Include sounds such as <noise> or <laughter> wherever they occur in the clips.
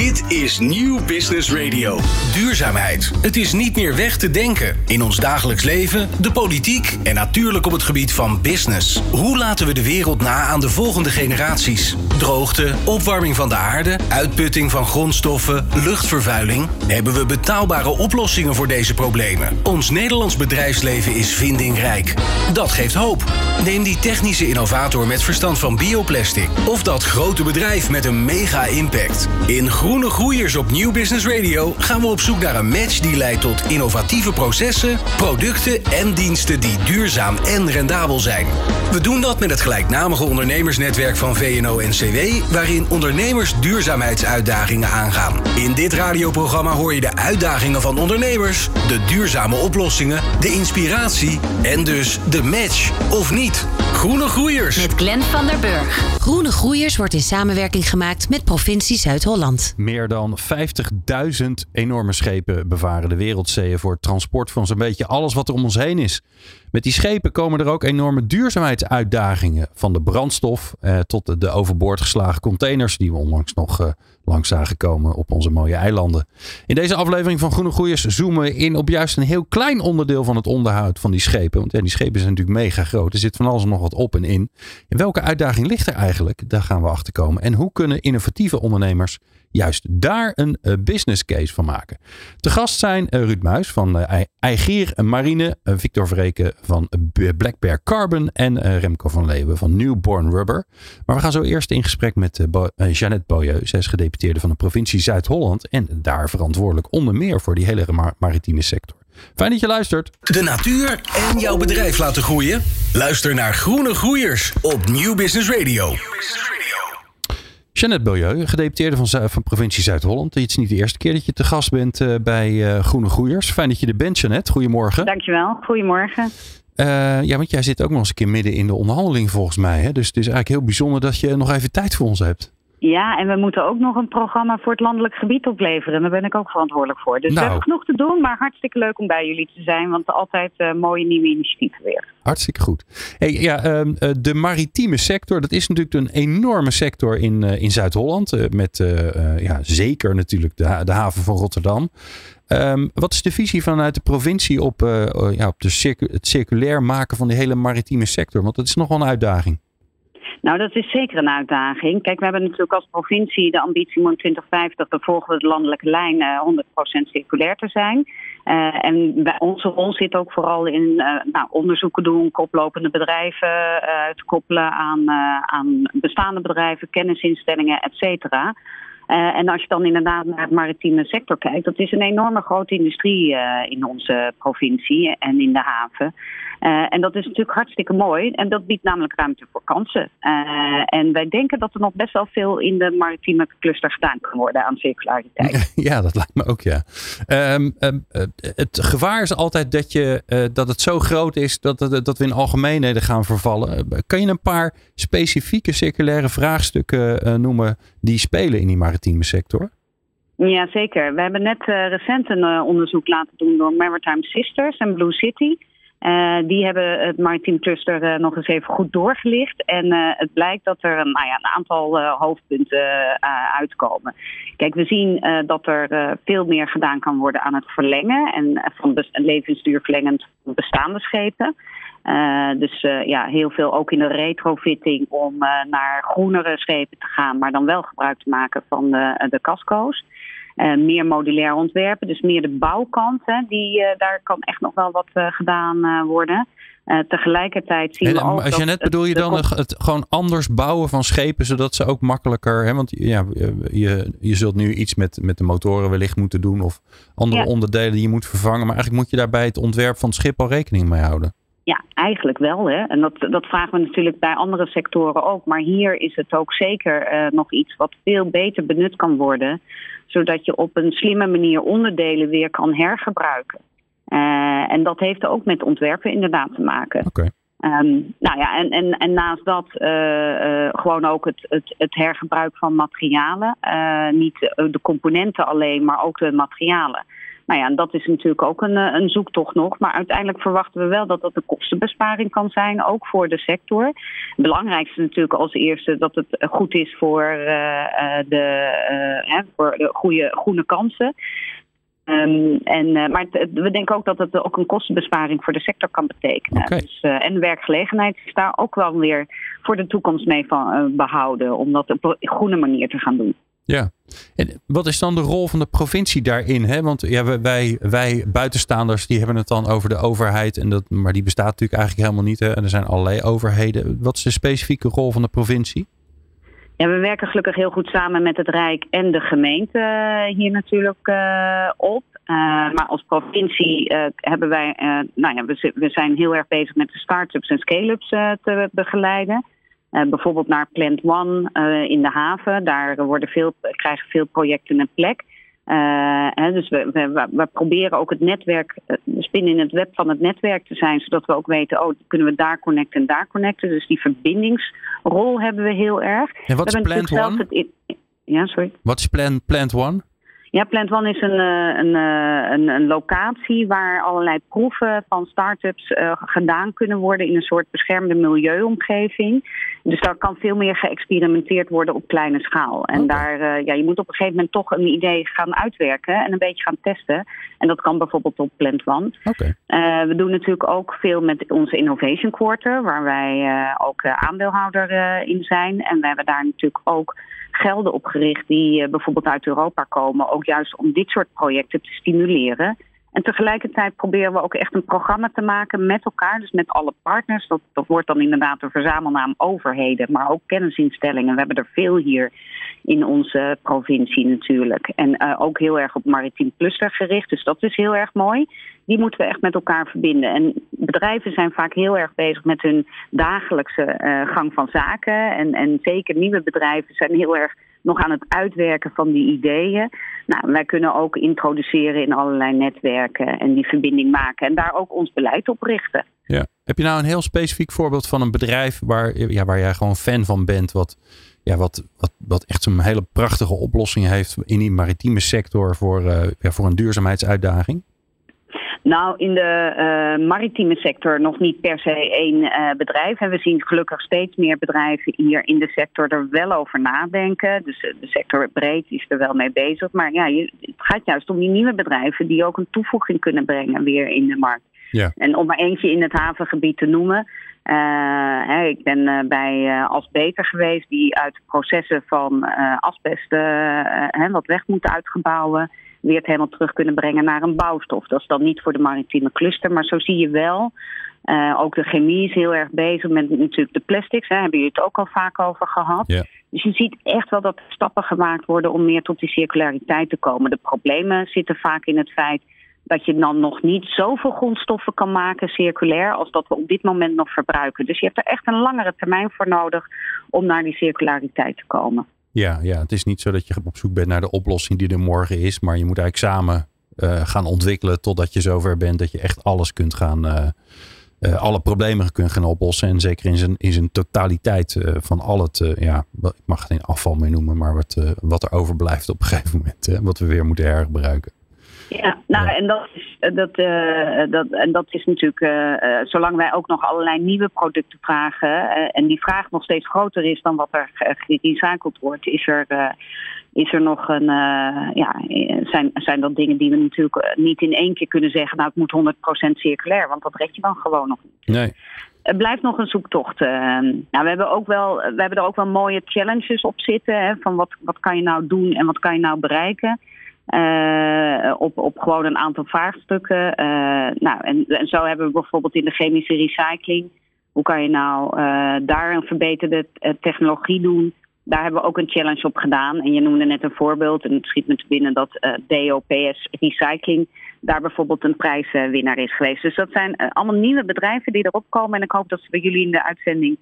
Dit is Nieuw Business Radio. Duurzaamheid. Het is niet meer weg te denken. In ons dagelijks leven, de politiek en natuurlijk op het gebied van business. Hoe laten we de wereld na aan de volgende generaties? Droogte, opwarming van de aarde, uitputting van grondstoffen, luchtvervuiling. Hebben we betaalbare oplossingen voor deze problemen? Ons Nederlands bedrijfsleven is vindingrijk. Dat geeft hoop. Neem die technische innovator met verstand van bioplastic. Of dat grote bedrijf met een mega impact. In Groene Groeiers op Nieuw Business Radio gaan we op zoek naar een match die leidt tot innovatieve processen, producten en diensten die duurzaam en rendabel zijn. We doen dat met het gelijknamige ondernemersnetwerk van VNO-NCW, waarin ondernemers duurzaamheidsuitdagingen aangaan. In dit radioprogramma hoor je de uitdagingen van ondernemers, de duurzame oplossingen, de inspiratie en dus de match of niet. Groene Groeiers. Met Glenn van der Burg. Groene Groeiers wordt in samenwerking gemaakt met provincie Zuid-Holland. Meer dan 50.000 enorme schepen bevaren de wereldzeeën voor het transport van zo'n beetje alles wat er om ons heen is. Met die schepen komen er ook enorme duurzaamheidsuitdagingen. Van de brandstof eh, tot de, de overboord geslagen containers die we onlangs nog eh, langs zagen komen op onze mooie eilanden. In deze aflevering van Groene Groeiers zoomen we in op juist een heel klein onderdeel van het onderhoud van die schepen. Want ja, die schepen zijn natuurlijk mega groot. Er zit van alles nog wat op en in. En welke uitdaging ligt er eigenlijk? Daar gaan we achter komen. En hoe kunnen innovatieve ondernemers juist daar een uh, business case van maken. Te gast zijn uh, Ruud Muis van uh, Eigier Marine, Victor Vreken van Black Bear Carbon en Remco van Leeuwen van Newborn Rubber. Maar we gaan zo eerst in gesprek met Jeannette Beaulieu. Zij is gedeputeerde van de provincie Zuid-Holland en daar verantwoordelijk onder meer voor die hele mar maritieme sector. Fijn dat je luistert. De natuur en jouw bedrijf laten groeien? Luister naar Groene Groeiers op Nieuw Business Radio. Jeannette Beaulieu, gedeputeerde van, van provincie Zuid-Holland. Het is niet de eerste keer dat je te gast bent uh, bij uh, Groene Groeiers. Fijn dat je er bent, Jeannette. Goedemorgen. Dankjewel. Goedemorgen. Uh, ja, want jij zit ook nog eens een keer midden in de onderhandeling volgens mij. Hè? Dus het is eigenlijk heel bijzonder dat je nog even tijd voor ons hebt. Ja, en we moeten ook nog een programma voor het landelijk gebied opleveren. Daar ben ik ook verantwoordelijk voor. Dus nou. we hebben genoeg te doen, maar hartstikke leuk om bij jullie te zijn. Want altijd uh, mooie nieuwe initiatieven weer. Hartstikke goed. Hey, ja, uh, de maritieme sector, dat is natuurlijk een enorme sector in, uh, in Zuid-Holland. met ja, zeker natuurlijk de, de haven van Rotterdam. Um, wat is de visie vanuit de provincie op, ja, op de circu het circulair maken van die hele maritieme sector? Want dat is nog wel een uitdaging. Nou, dat is zeker een uitdaging. Kijk, we hebben natuurlijk als provincie de ambitie om in 2050 de landelijke lijn uh, 100% circulair te zijn. Uh, en bij onze rol zit ook vooral in uh, nou, onderzoeken doen, koplopende bedrijven te koppelen aan, aan bestaande bedrijven, kennisinstellingen, et cetera. En als je dan inderdaad naar het maritieme sector kijkt, dat is een enorme grote industrie in onze provincie en in de haven. Uh, en dat is natuurlijk hartstikke mooi. En dat biedt namelijk ruimte voor kansen. en wij denken dat er nog best wel veel in de maritieme cluster gedaan kan worden aan circulariteit. <laughs> Ja, dat lijkt me ook, ja. Um, um, het gevaar is altijd dat, je, dat het zo groot is dat, dat we in algemeenheden gaan vervallen. kan je een paar specifieke circulaire vraagstukken noemen die spelen in die maritieme sector? Ja, zeker. We hebben net recent een onderzoek laten doen door Maritime Sisters en Blue City. Uh, die hebben het maritiem cluster nog eens even goed doorgelicht. En het blijkt dat er nou ja, een aantal hoofdpunten uitkomen. Kijk, we zien dat er veel meer gedaan kan worden aan het verlengen en van levensduur verlengend bestaande schepen. Dus ja, heel veel ook in de retrofitting om naar groenere schepen te gaan, maar dan wel gebruik te maken van de casco's. Meer modulair ontwerpen, dus meer de bouwkant, hè, die, daar kan echt nog wel wat gedaan worden. tegelijkertijd zien en, we ook. Als je net bedoel je dan het, het, gewoon anders bouwen van schepen, zodat ze ook makkelijker. Hè, want ja, je, je zult nu iets met, met de motoren wellicht moeten doen of andere ja. onderdelen die je moet vervangen. Maar eigenlijk moet je daarbij het ontwerp van het schip al rekening mee houden. Ja, eigenlijk wel. Hè. En dat, dat vragen we natuurlijk bij andere sectoren ook. Maar hier is het ook zeker uh, nog iets wat veel beter benut kan worden. Zodat je op een slimme manier onderdelen weer kan hergebruiken. Uh, en dat heeft ook met ontwerpen inderdaad te maken. Okay. Um, nou ja, en, en, en naast dat uh, gewoon ook het, het, het hergebruik van materialen. niet de componenten alleen, maar ook de materialen. Nou ja, dat is natuurlijk ook een, een zoektocht nog. Maar uiteindelijk verwachten we wel dat dat een kostenbesparing kan zijn, ook voor de sector. Het belangrijkste natuurlijk als eerste dat het goed is voor, de, hè, voor de goede groene kansen. Um, en, uh, maar we denken ook dat het ook een kostenbesparing voor de sector kan betekenen. Okay. Dus, uh, en werkgelegenheid is daar ook wel weer voor de toekomst mee van uh, behouden. Om dat op een groene manier te gaan doen. Ja, en wat is dan de rol van de provincie daarin? Hè? Want ja, wij, wij buitenstaanders die hebben het dan over de overheid. En dat, maar die bestaat natuurlijk eigenlijk helemaal niet. Hè? En er zijn allerlei overheden. Wat is de specifieke rol van de provincie? Ja, we werken gelukkig heel goed samen met het Rijk en de gemeente hier natuurlijk uh, op. Uh, maar als provincie uh, hebben wij, nou ja, we, we, zijn heel erg bezig met de start-ups en scale-ups te begeleiden. Bijvoorbeeld naar Plant One in de haven. Daar worden veel, krijgen veel projecten een plek. Uh, hè, dus we, we, we, proberen ook het netwerk, de spin in het web van het netwerk te zijn, zodat we ook weten, oh, kunnen we daar connecten en daar connecten. Dus die verbindingsrol hebben we heel erg. En wat is Plant One? Ja, sorry. Wat is Plan, Plant One? Ja, Plant One is een, een, een, een locatie waar allerlei proeven van start-ups uh, gedaan kunnen worden in een soort beschermde milieuomgeving. Dus daar kan veel meer geëxperimenteerd worden op kleine schaal. En okay. daar, uh, ja, je moet op een gegeven moment toch een idee gaan uitwerken en een beetje gaan testen. En dat kan bijvoorbeeld op Plant One. Okay. Uh, we doen natuurlijk ook veel met onze Innovation Quarter, waar wij ook aandeelhouder in zijn. En we hebben daar natuurlijk ook gelden opgericht die uh, bijvoorbeeld uit Europa komen, ook juist om dit soort projecten te stimuleren. En tegelijkertijd proberen we ook echt een programma te maken met elkaar, dus met alle partners. Dat, wordt dan inderdaad de verzamelnaam overheden, maar ook kennisinstellingen. We hebben er veel hier in onze provincie natuurlijk. En uh, ook heel erg op maritiem cluster gericht, dus dat is heel erg mooi. Die moeten we echt met elkaar verbinden. En bedrijven zijn vaak heel erg bezig met hun dagelijkse uh, gang van zaken. En, en zeker nieuwe bedrijven zijn heel erg nog aan het uitwerken van die ideeën. Nou, wij kunnen ook introduceren in allerlei netwerken en die verbinding maken en daar ook ons beleid op richten. Ja. Heb je nou een heel specifiek voorbeeld van een bedrijf waar, ja, waar jij gewoon fan van bent, wat, ja, wat, wat, echt zo'n hele prachtige oplossing heeft in die maritieme sector voor, uh, ja, voor een duurzaamheidsuitdaging? Nou, in de uh, maritieme sector nog niet per se één uh, bedrijf. En we zien gelukkig steeds meer bedrijven hier in de sector er wel over nadenken. Dus uh, de sector breed is er wel mee bezig. Maar ja, je, het gaat juist om die nieuwe bedrijven die ook een toevoeging kunnen brengen weer in de markt. Ja. En om maar eentje in het havengebied te noemen. Hè, ik ben bij Asbeter geweest, die uit processen van asbest hè, wat weg moeten uitgebouwen weer het helemaal terug kunnen brengen naar een bouwstof. Dat is dan niet voor de maritieme cluster, maar zo zie je wel. Uh, ook de chemie is heel erg bezig met natuurlijk de plastics. Daar hebben jullie het ook al vaak over gehad. Ja. Dus je ziet echt wel dat er stappen gemaakt worden om meer tot die circulariteit te komen. De problemen zitten vaak in het feit dat je dan nog niet zoveel grondstoffen kan maken circulair als dat we op dit moment nog verbruiken. Dus je hebt er echt een langere termijn voor nodig om naar die circulariteit te komen. Ja, ja, het is niet zo dat je op zoek bent naar de oplossing die er morgen is. Maar je moet eigenlijk samen uh, gaan ontwikkelen totdat je zover bent dat je echt alles kunt gaan. Uh, uh, alle problemen kunt gaan oplossen. En zeker in zijn, in zijn totaliteit van al het, ja, ik mag geen afval meer noemen, maar wat, wat er overblijft op een gegeven moment. wat we weer moeten hergebruiken. Ja, nou en dat is, dat, uh, dat, en dat is natuurlijk, uh, zolang wij ook nog allerlei nieuwe producten vragen uh, en die vraag nog steeds groter is dan wat er gerecycled wordt, is er, is er nog een, ja, zijn, zijn dat dingen die we natuurlijk niet in één keer kunnen zeggen, nou het moet 100% circulair, want dat red je dan gewoon nog niet. Nee. Het blijft nog een zoektocht. nou, we hebben ook wel, we hebben er ook wel mooie challenges op zitten. Hè, van wat, wat kan je nou doen en wat kan je nou bereiken. Uh, op, op gewoon een aantal vraagstukken. Uh, nou, en, zo hebben we bijvoorbeeld in de chemische recycling. Hoe kan je nou uh, daar een verbeterde technologie doen? Daar hebben we ook een challenge op gedaan. En je noemde net een voorbeeld. En het schiet me te binnen dat DOPS Recycling daar bijvoorbeeld een prijswinnaar is geweest. Dus dat zijn allemaal nieuwe bedrijven die erop komen. En ik hoop dat ze bij jullie in de uitzending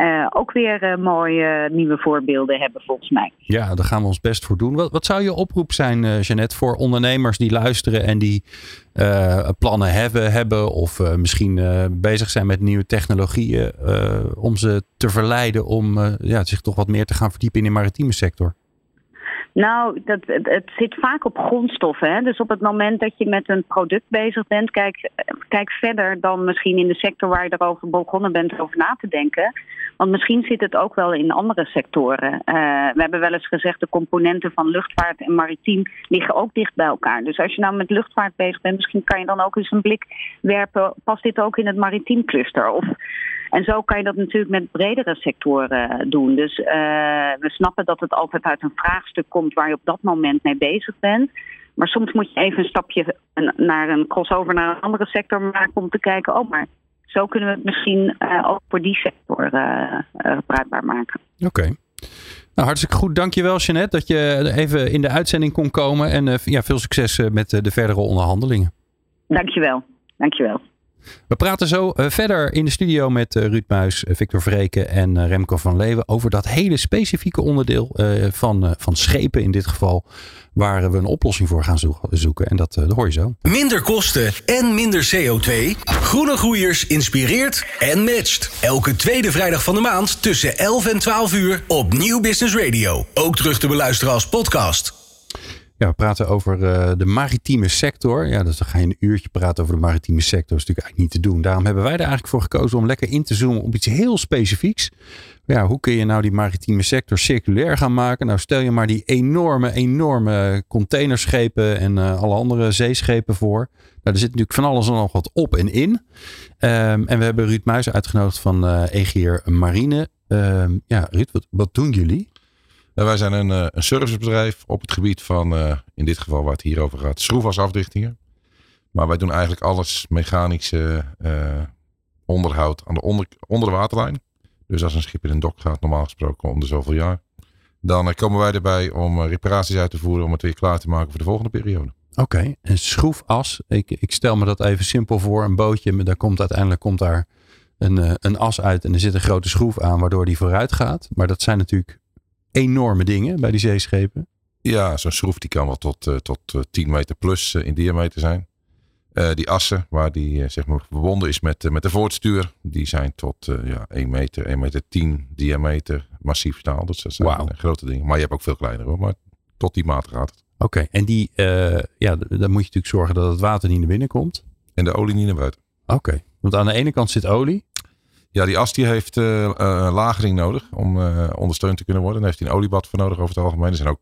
uh, ook weer uh, mooie nieuwe voorbeelden hebben volgens mij. Ja, daar gaan we ons best voor doen. Wat, wat zou je oproep zijn, uh, Jeannette, voor ondernemers die luisteren en die plannen hebben, hebben of misschien bezig zijn met nieuwe technologieën om ze te verleiden om ja, zich toch wat meer te gaan verdiepen in de maritieme sector? Nou, dat, het, het zit vaak op grondstoffen. Hè? Dus op het moment dat je met een product bezig bent, kijk, kijk verder dan misschien in de sector waar je erover begonnen bent over na te denken. Want misschien zit het ook wel in andere sectoren. Uh, we hebben wel eens gezegd, de componenten van luchtvaart en maritiem liggen ook dicht bij elkaar. Dus als je nou met luchtvaart bezig bent, misschien kan je dan ook eens een blik werpen. Past dit ook in het maritiem cluster? Of en zo kan je dat natuurlijk met bredere sectoren eh, doen. Dus uh, we snappen dat het altijd uit een vraagstuk komt waar je op dat moment mee bezig bent. Maar soms moet je even een stapje naar een crossover naar een andere sector maken om te kijken, oh maar zo kunnen we het misschien uh, ook voor die sector bruikbaar maken. Oké. Nou, hartstikke goed. Dankjewel, Jeannette, dat je even in de uitzending kon komen. En ja, veel succes met de verdere onderhandelingen. Dankjewel. Dankjewel. We praten zo eh, verder in de studio met uh, Ruud Muis, eh, Victor Vreken en Remco van Leeuwen over dat hele specifieke onderdeel van, van schepen in dit geval, waar we een oplossing voor gaan zoeken. En dat, dat hoor je zo. Minder kosten en minder CO2. Groene Groeiers inspireert en matcht. Elke tweede vrijdag van de maand tussen 11 en 12 uur op Nieuw Business Radio. Ook terug te beluisteren als podcast. We praten over uh, de maritieme sector. Ja, dus dan ga je een uurtje praten over de maritieme sector. Dat is natuurlijk eigenlijk niet te doen. Daarom hebben wij er eigenlijk voor gekozen om lekker in te zoomen op iets heel specifieks. Ja, hoe kun je nou die maritieme sector circulair gaan maken? Nou, stel je maar die enorme, enorme containerschepen en uh, alle andere zeeschepen voor. Nou, er zit natuurlijk van alles en nog wat op en in. Um, en we hebben Ruud Muis uitgenodigd van uh, Egier Marine. Um, ja, Ruud, wat doen jullie? Wij zijn een, eh, een servicebedrijf op het gebied van, uh, in dit geval waar het hier over gaat, schroefwasafdichtingen. Maar wij doen eigenlijk alles mechanische uh, onderhoud aan de onder, de waterlijn. Dus als een schip in een dok gaat, normaal gesproken om de zoveel jaar. Dan komen wij erbij om reparaties uit te voeren om het weer klaar te maken voor de volgende periode. Oké, okay. en schroefas. Ik, ik stel me dat even simpel voor. Een bootje, maar daar komt uiteindelijk komt daar een, een as uit en er zit een grote schroef aan waardoor die vooruit gaat. Maar dat zijn natuurlijk enorme dingen bij die zeeschepen. Ja, zo'n schroef die kan wel tot, uh, tot 10 eh, meter plus uh, in diameter zijn. die assen, waar die zeg maar verbonden is met, met de voortstuur, die zijn tot ja, 1 meter, 1 meter 10 diameter massief staal. Dus dat zijn wow. grote dingen. Maar je hebt ook veel kleinere hoor, maar tot die mate gaat het. Oké, en die, ja, dan moet je natuurlijk zorgen dat het water niet naar binnen komt. En de olie niet naar buiten. Oké, want aan de ene kant zit olie. Ja, die as die heeft uh, lagering nodig om uh, ondersteund te kunnen worden. Daar heeft hij een oliebad voor nodig over het algemeen. Er zijn ook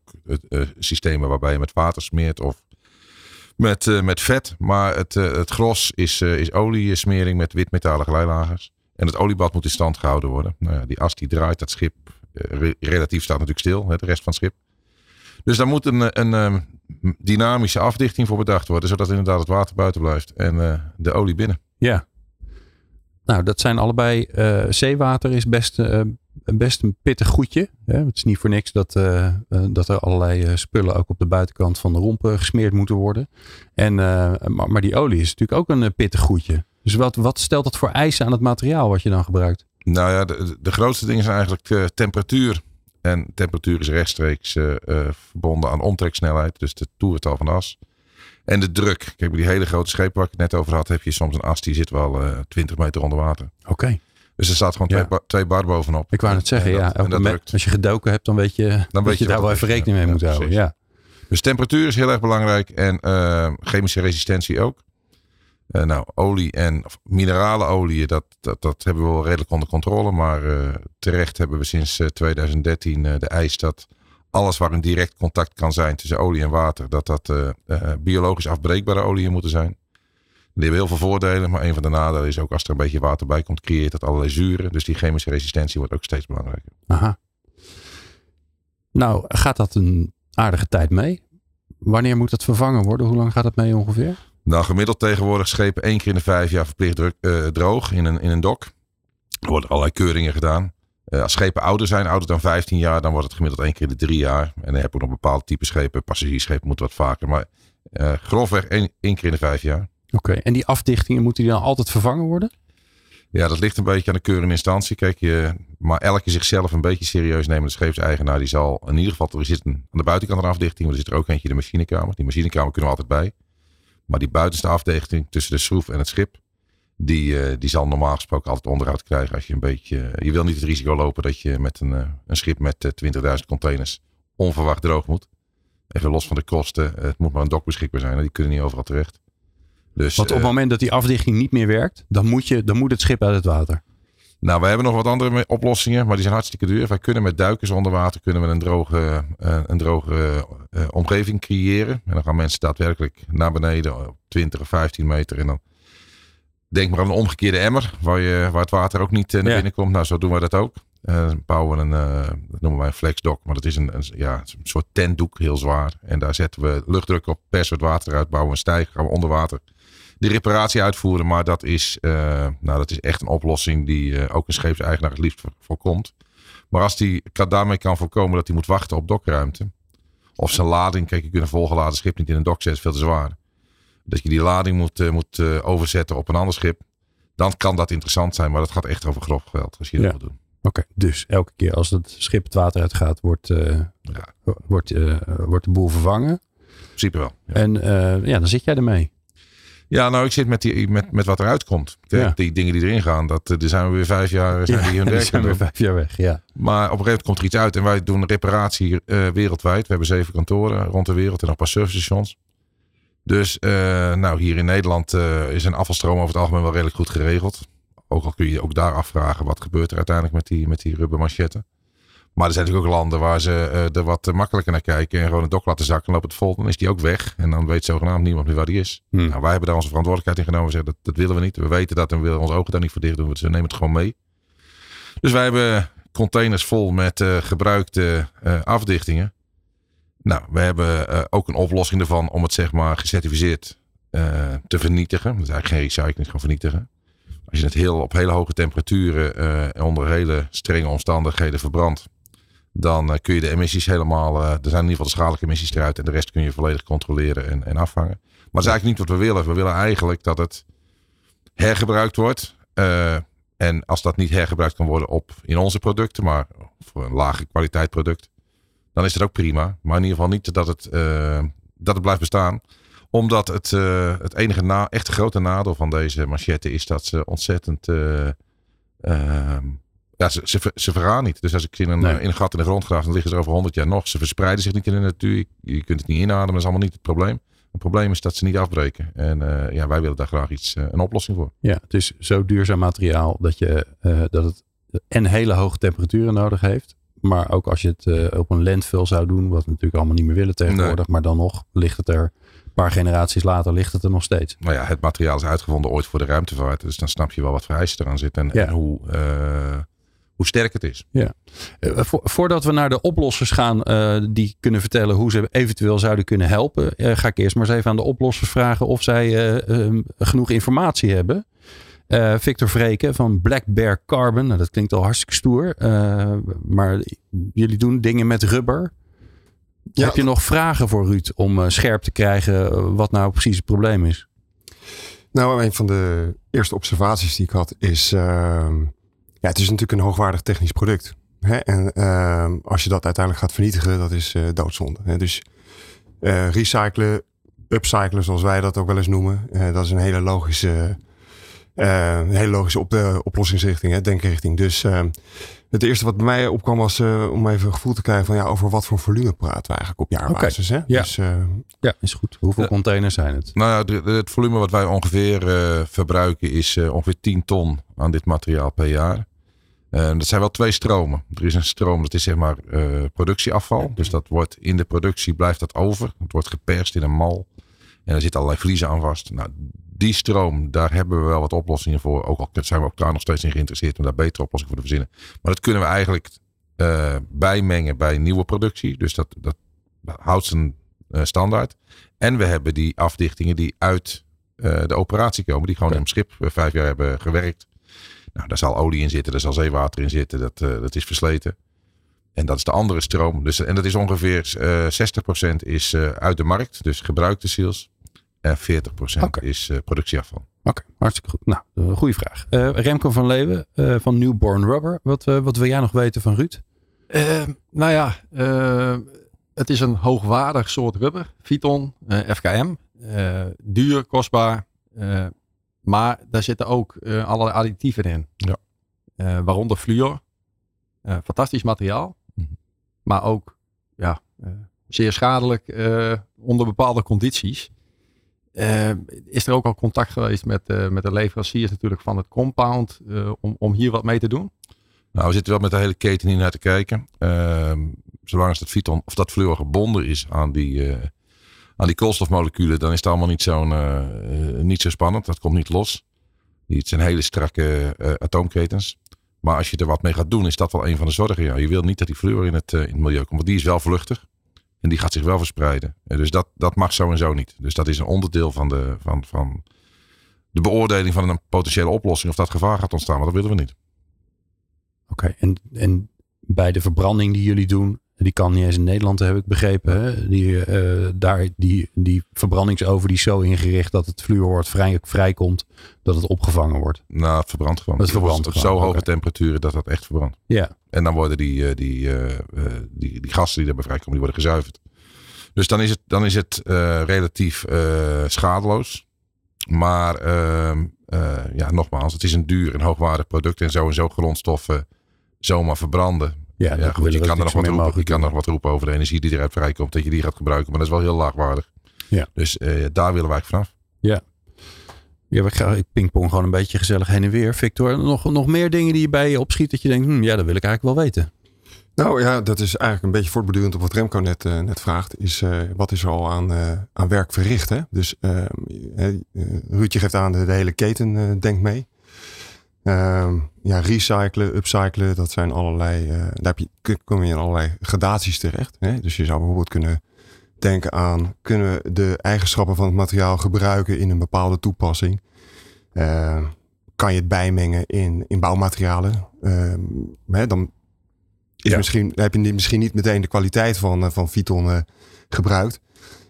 systemen waarbij je met water smeert of met, met vet. Maar het, het gros is, is oliesmering met witmetalen glijlagers. En het oliebad moet in stand gehouden worden. Nou ja, die as die draait, dat schip relatief staat natuurlijk stil, hè, de rest van het schip. Dus daar moet een, een, een dynamische afdichting voor bedacht worden, zodat inderdaad het water buiten blijft en de olie binnen. Ja, nou, dat zijn allebei. Uh, zeewater is best, uh, best een pittig goedje. Hè? Het is niet voor niks dat, uh, dat er allerlei spullen ook op de buitenkant van de romp gesmeerd moeten worden. En, maar, maar, die olie is natuurlijk ook een pittig goedje. Dus wat, wat stelt dat voor eisen aan het materiaal wat je dan gebruikt? Nou ja, de, de grootste dingen zijn eigenlijk temperatuur. En temperatuur is rechtstreeks verbonden aan omtreksnelheid, dus de toerental van as. En de druk. Kijk, bij die hele grote schepen waar ik het net over had, heb je soms een as die zit wel uh, eh, 20 meter onder water. Oké. Dus er staat gewoon twee, bar, twee bar bovenop. Ik wou het zeggen, ja. als je gedoken hebt, dan weet je dan dat je, daar wel even rekening mee moet houden. Ja. Dus temperatuur is heel erg belangrijk en uh, chemische resistentie ook. Uh, nou, olie en minerale olie, dat, dat, dat, hebben we wel redelijk onder controle. Maar terecht hebben we sinds 2013 de eis dat alles waar een direct contact kan zijn tussen olie en water, dat dat uh, uh, biologisch afbreekbare oliën moeten zijn. Die hebben heel veel voordelen, maar een van de nadelen is ook als er een beetje water bij komt, creëert dat allerlei zuren. Dus die chemische resistentie wordt ook steeds belangrijker. Aha. Nou, gaat dat een aardige tijd mee? Wanneer moet dat vervangen worden? Hoe lang gaat dat mee ongeveer? Nou, gemiddeld tegenwoordig schepen één keer in de vijf jaar verplicht uh, droog in een, in een dok. Er worden allerlei keuringen gedaan. Uh, als schepen ouder zijn, ouder dan 15 jaar, dan wordt het gemiddeld één keer in de drie jaar. En dan heb je nog bepaalde type schepen. Passagiersschepen moeten wat vaker. Maar uh, grofweg één, één, keer in de vijf jaar. Oké, en die afdichtingen, moeten die dan altijd vervangen worden? Ja, dat ligt een beetje aan de keurende instantie. Kijk, je, maar elke zichzelf een beetje serieus nemende scheepseigenaar, die zal in ieder geval, er zit een, aan de buitenkant een afdichting, maar er zit er ook eentje in de machinekamer. Die machinekamer kunnen we altijd bij. Maar die buitenste afdichting tussen de schroef en het schip, die, uh, die zal normaal gesproken altijd onderhoud krijgen als je een beetje. je wil niet het risico lopen dat je met een, uh, een schip met uh, eh, 20.000 containers onverwacht droog moet. Even los van de kosten. Het moet maar een dok beschikbaar zijn. Die kunnen niet overal terecht. Dus, Want op het eh, moment dat die afdichting niet meer werkt, dan moet, je, dan moet het schip uit het water. Nou, we hebben nog wat andere oplossingen, maar die zijn hartstikke duur. Wij kunnen met duikers onder water kunnen we een droge, eh, een droge eh, omgeving creëren. En dan gaan mensen daadwerkelijk naar beneden op 20 of 15 meter. En dan denk maar aan een omgekeerde emmer, waar, je, waar het water ook niet eh, naar Ja. binnen komt. Nou, zo doen wij dat ook. Dan bouwen we een, eh, dat noemen wij een flexdock, maar dat is een, een, ja, een soort tentdoek, heel zwaar. En daar zetten we luchtdruk op, persen we het water uit, bouwen een stijger, gaan we onder water de reparatie uitvoeren. Maar dat is, nou, dat is echt een oplossing die ook een scheepseigenaar het liefst voor- voorkomt. Maar als die kan, daarmee kan voorkomen dat hij moet wachten op dokruimte. Of zijn lading, kijk, je kunt een volgeladen schip niet in een dok zetten, veel te zwaar. Dat je die lading moet, eh, moet eh, overzetten op een ander schip. Dan kan dat interessant zijn, maar dat gaat echt over grof geld als je dat wil doen. Oké, dus elke keer als het schip het water uitgaat, wordt, eh, Ja, wordt, wordt de boel vervangen. in principe wel. Ja. En ja, dan zit jij ermee. Ja, nou, ik zit met, die, met, met wat eruit komt. Ja. Die dingen die erin gaan, dat, daar zijn we weer vijf jaar zijn die werk zijn weer vijf jaar weg. Ja. Maar op een gegeven moment komt er iets uit en wij doen reparatie wereldwijd. We hebben zeven kantoren rond de wereld en nog een paar servicestations. Dus eh, nou, hier in Nederland eh, is een afvalstroom over het algemeen wel redelijk goed geregeld. Ook al kun je je ook daar afvragen wat gebeurt er uiteindelijk met die, met die rubbermanchetten. Maar er zijn natuurlijk ook landen waar ze eh, er wat makkelijker naar kijken en gewoon een dok laten zakken en loopt het vol. Dan is die ook weg en dan weet zogenaamd niemand meer waar die is. Hmm. Nou, wij hebben daar onze verantwoordelijkheid in genomen. We zeggen dat, dat willen we niet. We weten dat en we willen onze ogen daar niet voor dicht doen. Dus we nemen het gewoon mee. Dus wij hebben containers vol met gebruikte afdichtingen. Nou, we hebben eh, ook een oplossing ervan om het zeg maar gecertificeerd eh, te vernietigen. Dat is eigenlijk geen recycling, gewoon vernietigen. Als je het heel, op hele hoge temperaturen eh, onder hele strenge omstandigheden verbrandt, dan kun je de emissies helemaal, er zijn in ieder geval de schadelijke emissies eruit en de rest kun je volledig controleren en, en afvangen. Maar dat is eigenlijk niet wat we willen. We willen eigenlijk dat het hergebruikt wordt. en als dat niet hergebruikt kan worden op in onze producten, maar voor een lage kwaliteit product, dan is dat ook prima. Maar in ieder geval niet dat het, eh, dat het blijft bestaan. Omdat het, eh, het enige na, echt grote nadeel van deze manchetten is dat ze ontzettend. eh, ehm, ja, ze, ze, ze vergaan niet. Dus als ik in een, Nee. in een gat in de grond graaf, dan liggen ze over 100 jaar nog. Ze verspreiden zich niet in de natuur. Je, kunt het niet inademen, dat is allemaal niet het probleem. Het probleem is dat ze niet afbreken. En ja, wij willen daar graag iets, een oplossing voor. Ja, het is zo duurzaam materiaal dat, je, dat het en hele hoge temperaturen nodig heeft. Maar ook als je het eh, op een landfill zou doen, wat we natuurlijk allemaal niet meer willen tegenwoordig. Maar dan nog ligt het er, een paar generaties later ligt het er nog steeds. Nou ja, het materiaal is uitgevonden ooit voor de ruimtevaart. Dus dan snap je wel wat voor eisen eraan zitten. En, Ja. en hoe, eh, hoe sterk het is. Eh, vo- voordat we naar de oplossers gaan eh, die kunnen vertellen hoe ze eventueel zouden kunnen helpen, eh, ga ik eerst maar eens even aan de oplossers vragen of zij eh, ehm, genoeg informatie hebben. Eh, Victor Vreken van Black Bear Carbon, nou, dat klinkt al hartstikke stoer, eh, maar jullie doen dingen met rubber. Ja. Heb je nog vragen voor Ruud om eh, scherp te krijgen wat nou precies het probleem is? Nou, een van de eerste observaties die ik had is... ehm, ja, het is natuurlijk een hoogwaardig technisch product. Hè? En ehm, als je dat uiteindelijk gaat vernietigen, dat is doodzonde. Hè? Dus recyclen, upcyclen zoals wij dat ook wel eens noemen. dat is een hele logische, eh, een hele logische op, eh, oplossingsrichting, hè? denkrichting. Dus ehm, het eerste wat bij mij opkwam was eh, om even een gevoel te krijgen van ja, over wat voor volume praten we eigenlijk op jaarbasis. Hè? Ja. Dus, eh, Ja, is goed. Hoeveel containers zijn het? Nou ja, de- de- het volume wat wij ongeveer eh, verbruiken is eh, ongeveer 10 ton aan dit materiaal per jaar. Eh, dat zijn wel twee stromen. Er is een stroom, dat is zeg maar eh, productieafval. Dus dat wordt in de productie blijft dat over. Het wordt geperst in een mal. En er zitten allerlei vliezen aan vast. Nou, die stroom, daar hebben we wel wat oplossingen voor. Ook al zijn we ook daar nog steeds in geïnteresseerd om daar betere oplossingen voor te verzinnen. Maar dat kunnen we eigenlijk eh, bijmengen bij nieuwe productie. Dus dat, dat houdt zijn eh, standaard. En we hebben die afdichtingen die uit eh, de operatie komen. Die gewoon in een schip vijf jaar hebben gewerkt. Nou, daar zal olie in zitten, daar zal zeewater in zitten. Dat, dat is versleten. En dat is de andere stroom. Dus, en dat is ongeveer eh 60% is uit de markt. Dus gebruikte seals. En 40% Oké. is eh, productieafval. Oké, hartstikke goed. Nou, een goede vraag. Eh, Remco van Leeuwen eh, van Newborn Rubber. Wat, eh, wat wil jij nog weten van Ruud? Eh, nou ja, eh, het is een hoogwaardig soort rubber. Eh, FKM. Eh, duur, kostbaar. eh, maar daar zitten ook eh, allerlei additieven in. Ja. Eh, waaronder fluor. Eh, fantastisch materiaal. Mhm. Maar ook ja, eh, zeer schadelijk eh, onder bepaalde condities. Eh, is er ook al contact geweest met, eh, met de leveranciers natuurlijk van het compound eh, om, om hier wat mee te doen? Nou, we zitten wel met de hele keten hier naar te kijken. Ehm, zolang als dat of dat fluor gebonden is aan die, aan die koolstofmoleculen, dan is het allemaal niet, zo'n, niet zo spannend. Dat komt niet los. Het zijn hele strakke atoomketens. Maar als je er wat mee gaat doen, is dat wel een van de zorgen. Ja. Je wil niet dat die fluor in het, in het milieu komt, want die is wel vluchtig. En die gaat zich wel verspreiden. Dus dat, dat mag zo en zo niet. Dus dat is een onderdeel van de, van, van de beoordeling van een potentiële oplossing. Of dat gevaar gaat ontstaan, maar dat willen we niet. Oké, en, en bij de verbranding die jullie doen, die kan niet eens in Nederland, heb ik begrepen. Hè? Die, eh, daar, die, die verbrandingsoven die is zo ingericht dat het fluor vrij, vrijkomt, dat het opgevangen wordt. Nou, het verbrandt gewoon. Het verbrandt op gewoon, zo hoge temperaturen dat dat echt verbrandt. Ja, En dan worden die, eh, die, eh, die, die gassen die daarbij vrijkomen, die worden gezuiverd. Dus dan is het, dan is het relatief schadeloos. Maar ehm, eh, ja, nogmaals, het is een duur en hoogwaardig product. En zo en zo grondstoffen zomaar verbranden. Ja, goed, je kan er nog wat roepen, je kan nog wat roepen over de energie die eruit vrijkomt. Dat je die gaat gebruiken. Maar dat is wel heel laagwaardig. Ja. Dus eh, daar willen wij vanaf. Ja, ik, pingpong gewoon een beetje gezellig heen en weer. Victor, nog, nog meer dingen die je bij je opschiet dat je denkt, hm, ja, dat wil ik eigenlijk wel weten. Nou ja, dat is eigenlijk een beetje voortbordurend op wat Remco net, eh, net vraagt. Is eh, wat is er al aan, aan werk verricht? Hè? Dus eh, eh, Ruudje geeft aan, de, de hele keten eh, denkt mee. Ehm, ja, recyclen, upcyclen, dat zijn allerlei. eh, daar heb je, kom je in allerlei gradaties terecht. Hè? Dus je zou bijvoorbeeld kunnen denken aan: kunnen we de eigenschappen van het materiaal gebruiken in een bepaalde toepassing? Ehm, kan je het bijmengen in, in bouwmaterialen? Ehm, hè, dan is Ja. misschien, heb je misschien niet meteen de kwaliteit van, eh, van Viton eh, gebruikt.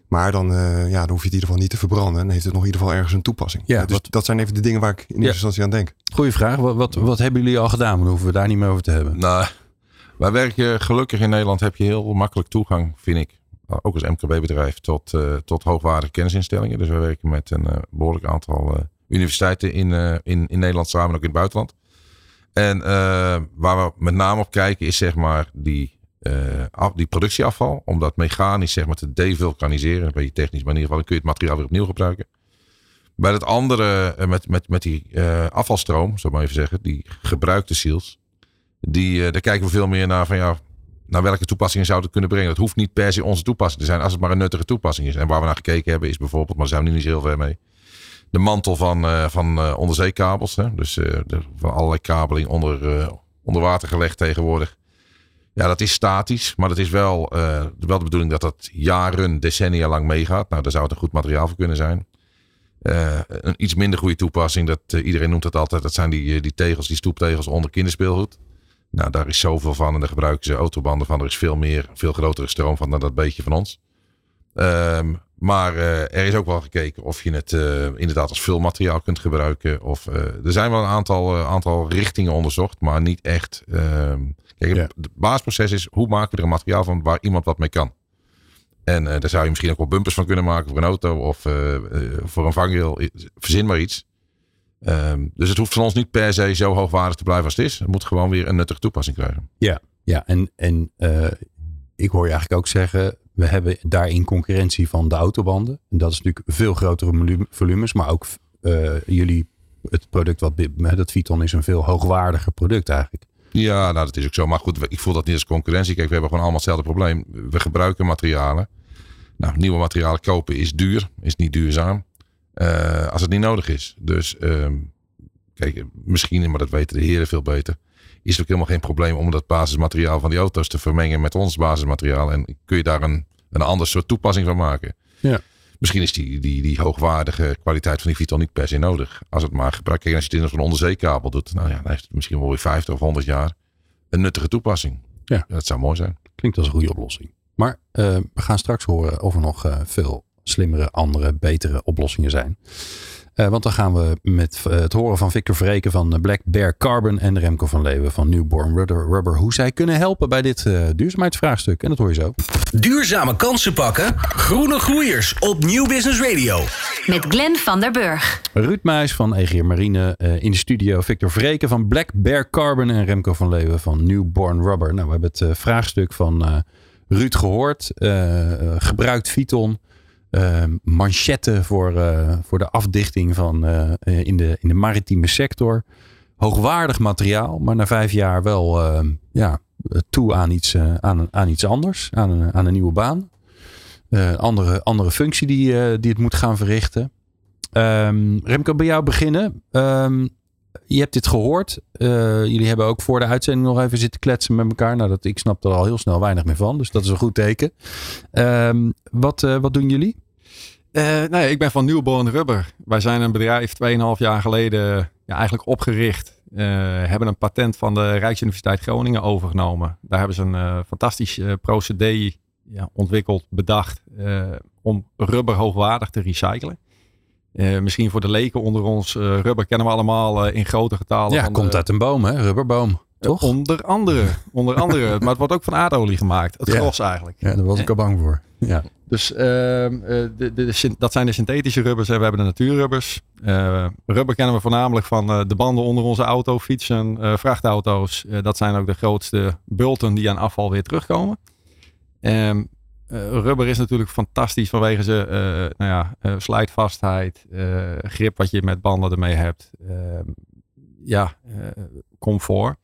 Maar dan, ja, dan hoef je het in ieder geval niet te verbranden. En heeft het nog in ieder geval ergens een toepassing. Ja, dus wat- dat zijn even de dingen waar ik in eerste Ja. instantie aan denk. Goeie vraag. Wat, wat, wat hebben jullie al gedaan? Daar hoeven we daar niet meer over te hebben. Nou, wij werken gelukkig in Nederland heb je heel makkelijk toegang, vind ik. Ook als MKB-bedrijf tot, eh, tot hoogwaardige kennisinstellingen. Dus wij werken met een eh, behoorlijk aantal eh, universiteiten in, in, in Nederland samen, ook in het buitenland. En waar we met name op kijken is zeg maar die, af- die productieafval. Om dat mechanisch zeg maar te devulkaniseren. Een beetje technisch, maar in ieder geval dan kun je het materiaal weer opnieuw gebruiken. Bij het andere, eh, met, met, met die eh, afvalstroom, zou ik maar even zeggen, die gebruikte seals. Die, eh, daar kijken we veel meer naar van ja, naar welke toepassingen zou het kunnen brengen. Dat hoeft niet per se onze toepassing te zijn, als het maar een nuttige toepassing is. En waar we naar gekeken hebben is bijvoorbeeld, maar daar zijn we niet heel ver mee. De mantel van, van onderzeekabels. Hè? Dus van allerlei kabeling onder, onder water gelegd tegenwoordig. Ja, dat is statisch, maar dat is wel, wel de bedoeling dat dat jaren, decennia lang meegaat. Nou, daar zou het een goed materiaal voor kunnen zijn. Eh, een iets minder goede toepassing, dat, eh, iedereen noemt dat altijd, dat zijn die, eh, die tegels, die stoeptegels onder kinderspeelgoed. Nou, daar is zoveel van en daar gebruiken ze autobanden van. Er is veel meer, veel grotere stroom van dan dat beetje van ons. Ehm, maar er is ook wel gekeken of je het inderdaad als vulmateriaal kunt gebruiken. Of, er zijn wel een aantal, aantal richtingen onderzocht, maar niet echt. ehm, kijk, Ja. het basisproces is hoe maken we er een materiaal van waar iemand wat mee kan. En eh, daar zou je misschien ook wel bumpers van kunnen maken voor een auto of eh, eh, voor een vangrail. Verzin maar iets. Ehm, dus het hoeft van ons niet per se zo hoogwaardig te blijven als het is. Het moet gewoon weer een nuttige toepassing krijgen. Ja, en, en eh, ik hoor je eigenlijk ook zeggen, we hebben daarin concurrentie van de autobanden. En dat is natuurlijk veel grotere volumes, maar ook jullie, het product wat, dat Viton is een veel hoogwaardiger product eigenlijk. Ja, nou dat is ook zo. Maar goed, ik voel dat niet als concurrentie. Kijk, we hebben gewoon allemaal hetzelfde probleem. We gebruiken materialen. Nou, nieuwe materialen kopen is duur, is niet duurzaam. eh, als het niet nodig is. Dus ehm, kijk, misschien, maar dat weten de heren veel beter. Is het ook helemaal geen probleem om dat basismateriaal van die auto's te vermengen met ons basismateriaal. En kun je daar een, een ander soort toepassing van maken. Ja. Misschien is die, die, die hoogwaardige kwaliteit van die Viton niet per se nodig. Als het maar gebruikt. Kijk, als je het in een onderzeekabel doet. Nou ja, dan heeft het misschien wel weer 50 of 100 jaar een nuttige toepassing. Ja. Dat zou mooi zijn. Klinkt als een goede oplossing. Maar eh, we gaan straks horen of er nog eh, veel slimmere, andere, betere oplossingen zijn. Eh, want dan gaan we met eh, het horen van Victor Vreken van eh, Black Bear Carbon en Remco van Leeuwen van Newborn Rubber, Rubber hoe zij kunnen helpen bij dit duurzaamheidsvraagstuk. En dat hoor je zo. Duurzame kansen pakken. Groene groeiers op Nieuw Business Radio. Met Glenn van der Burg. Ruud Muis van Egeer Marine in de studio. Victor Vreken van Black Bear Carbon en Remco van Leeuwen van Newborn Rubber. Nou, we hebben het vraagstuk van Ruud gehoord. eh, gebruikt Fiton. Eh, manchetten voor, eh, voor de afdichting van, eh, eh, in, de, in de maritieme sector. Hoogwaardig materiaal, maar na vijf jaar wel eh, ja, toe aan iets, aan, aan iets anders. Aan een, aan een nieuwe baan. Andere, andere functie die, die het moet gaan verrichten. Ehm, Remco, bij jou beginnen. Ehm, je hebt dit gehoord. Eh, jullie hebben ook voor de uitzending nog even zitten kletsen met elkaar. Nou, dat, ik snap er al heel snel weinig meer van. Dus dat is een goed teken. Ehm, wat, eh, wat doen jullie? Eh, nou ik ben van Newborn Rubber. Wij zijn een bedrijf 2,5 jaar geleden ja, eigenlijk opgericht. Hebben een patent van de Rijksuniversiteit Groningen overgenomen. Daar hebben ze een fantastisch procedé ja, ontwikkeld, bedacht om rubber hoogwaardig te recyclen. Eh, misschien voor de leken onder ons, eh, rubber kennen we allemaal eh, in grote getalen. Ja, komt de- uit een boom, hè? Rubberboom. Toch? Onder andere, <laughs> onder andere. maar het wordt ook van aardolie gemaakt. Het Ja. gros eigenlijk. Ja, daar was ik al bang voor. Ja. Dus ehm, eh, de, de, de syn- dat zijn de synthetische rubbers en we hebben de natuurrubbers. Rubber kennen we voornamelijk van de banden onder onze auto, fietsen, vrachtauto's. Dat zijn ook de grootste bulten die aan afval weer terugkomen. Eh, rubber is natuurlijk fantastisch vanwege zijn eh, nou ja, eh, slijtvastheid, eh, grip wat je met banden ermee hebt. Ehm, ja, eh, comfort.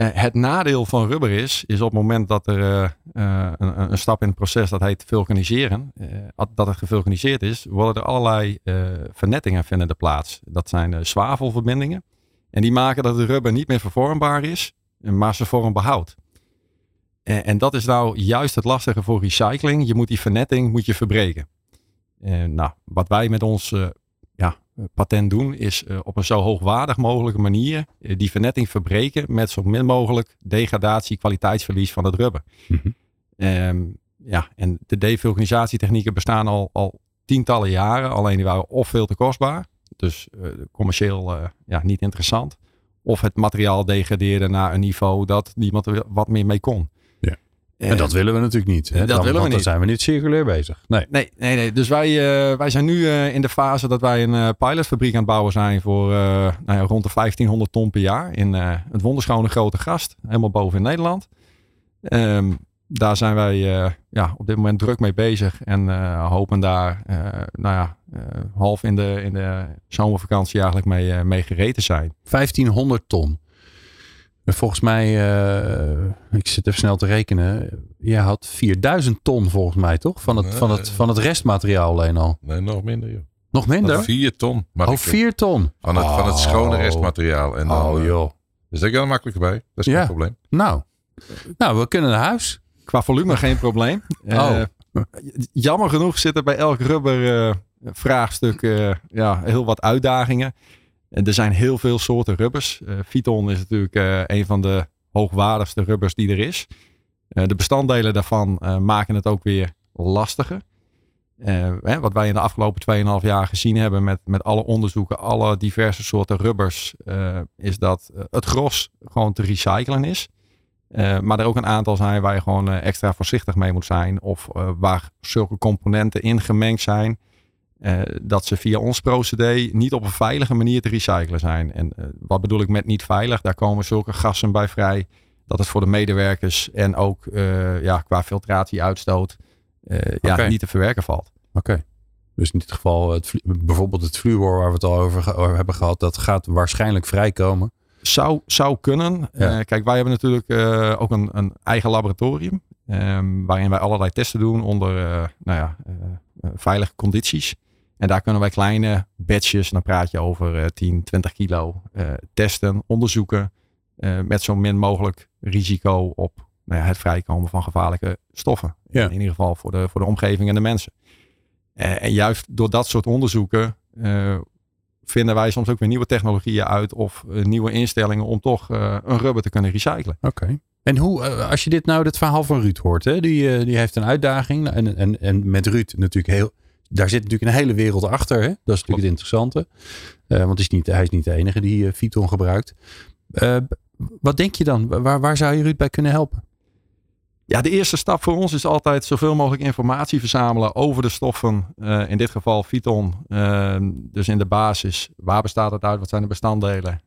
Eh, het nadeel van rubber is, is op het moment dat er eh, eh, een, stap in het proces dat heet vulkaniseren, eh, dat het gevulkaniseerd is, worden er allerlei eh, vernettingen vinden er plaats. Dat zijn eh, zwavelverbindingen. En die maken dat de rubber niet meer vervormbaar is, maar zijn vorm behoudt. En, en dat is nou juist het lastige voor recycling. Je moet die vernetting moet je verbreken. En nou, wat wij met ons eh, ja, patent doen, is eh, op een zo hoogwaardig mogelijke manier eh, die vernetting verbreken met zo min mogelijk degradatie, kwaliteitsverlies van het rubber. Mhm. Ehm, ja, en de devulkanisatietechnieken bestaan al, al tientallen jaren, alleen die waren of veel te kostbaar, dus eh, commercieel eh, ja, niet interessant, of het materiaal degradeerde naar een niveau dat niemand er wat meer mee kon. En dat willen we natuurlijk niet. Hè? dat Dan- willen we want dan niet. zijn we niet circulair bezig. Nee. Nee, nee, nee. Dus wij, eh, wij zijn nu eh, in de fase dat wij een eh, pilotfabriek aan het bouwen zijn voor nou ja, rond de 1500 ton per jaar in het wonderschone Grote Gast, helemaal boven in Nederland. Ehm, daar zijn wij ja, op dit moment druk mee bezig en hopen daar nou ja, half in de, in de zomervakantie eigenlijk mee, mee gereed te zijn. 1500 ton. En Volgens mij, eh, ik zit even snel te rekenen. Je had 4000 ton volgens mij, toch? Van het, van het, van het restmateriaal alleen al. Nee, nog minder joh. Nog minder? Vier ton. mag Oh, ik- 4 ton. Van het, van het schone Oh. restmateriaal. En dan, Oh eh, joh. Dus daar kan makkelijk bij. Dat is Ja. geen probleem. Nou. nou, we kunnen naar huis. Qua volume geen probleem. <laughs> Oh. Eh, jammer genoeg zitten bij elk rubber eh, vraagstuk eh, ja, heel wat uitdagingen. En er zijn heel veel soorten rubbers. Phyton is natuurlijk eh, een van de hoogwaardigste rubbers die er is. Eh, de bestanddelen daarvan maken het ook weer lastiger. Hè, wat wij in de afgelopen 2,5 jaar gezien hebben met, met alle onderzoeken, alle diverse soorten rubbers, is dat het gros gewoon te recyclen is. Maar er ook een aantal zijn waar je gewoon extra voorzichtig mee moet zijn. Of waar zulke componenten in gemengd zijn. Eh, dat ze via ons procedé niet op een veilige manier te recyclen zijn. En eh, wat bedoel ik met niet veilig? Daar komen zulke gassen bij vrij. Dat het voor de medewerkers en ook eh, ja, qua filtratieuitstoot eh, ja, niet te verwerken valt. Oké. Dus in dit geval, het, bijvoorbeeld het fluor waar we het al over, hebben gehad, dat gaat waarschijnlijk vrijkomen. Zou, zou kunnen. Ja. Kijk, wij hebben natuurlijk ook een, een eigen laboratorium. ehm, waarin wij allerlei testen doen onder nou ja, veilige condities. En daar kunnen wij kleine batches, dan praat je over eh 10, 20 kilo, eh, testen, onderzoeken. eh, met zo min mogelijk risico op nou ja, het vrijkomen van gevaarlijke stoffen. Ja. In ieder geval voor de, voor de omgeving en de mensen. Eh, en juist door dat soort onderzoeken eh, vinden wij soms ook weer nieuwe technologieën uit of eh, nieuwe instellingen om toch eh, een rubber te kunnen recyclen. Oké. En hoe, eh, als je dit nou, het verhaal van Ruud hoort, hè? Die, eh, die heeft een uitdaging. En, en, en met Ruud natuurlijk heel, daar zit natuurlijk een hele wereld achter. Hè? Dat is natuurlijk het interessante. Eh, want hij is, niet, hij is niet de enige die Fiton gebruikt. Eh, wat denk je dan? Waar, waar zou je Ruud bij kunnen helpen? Ja, de eerste stap voor ons is altijd zoveel mogelijk informatie verzamelen over de stoffen. in dit geval Phyton. Eh, dus in de basis, waar bestaat het uit? Wat zijn de bestanddelen?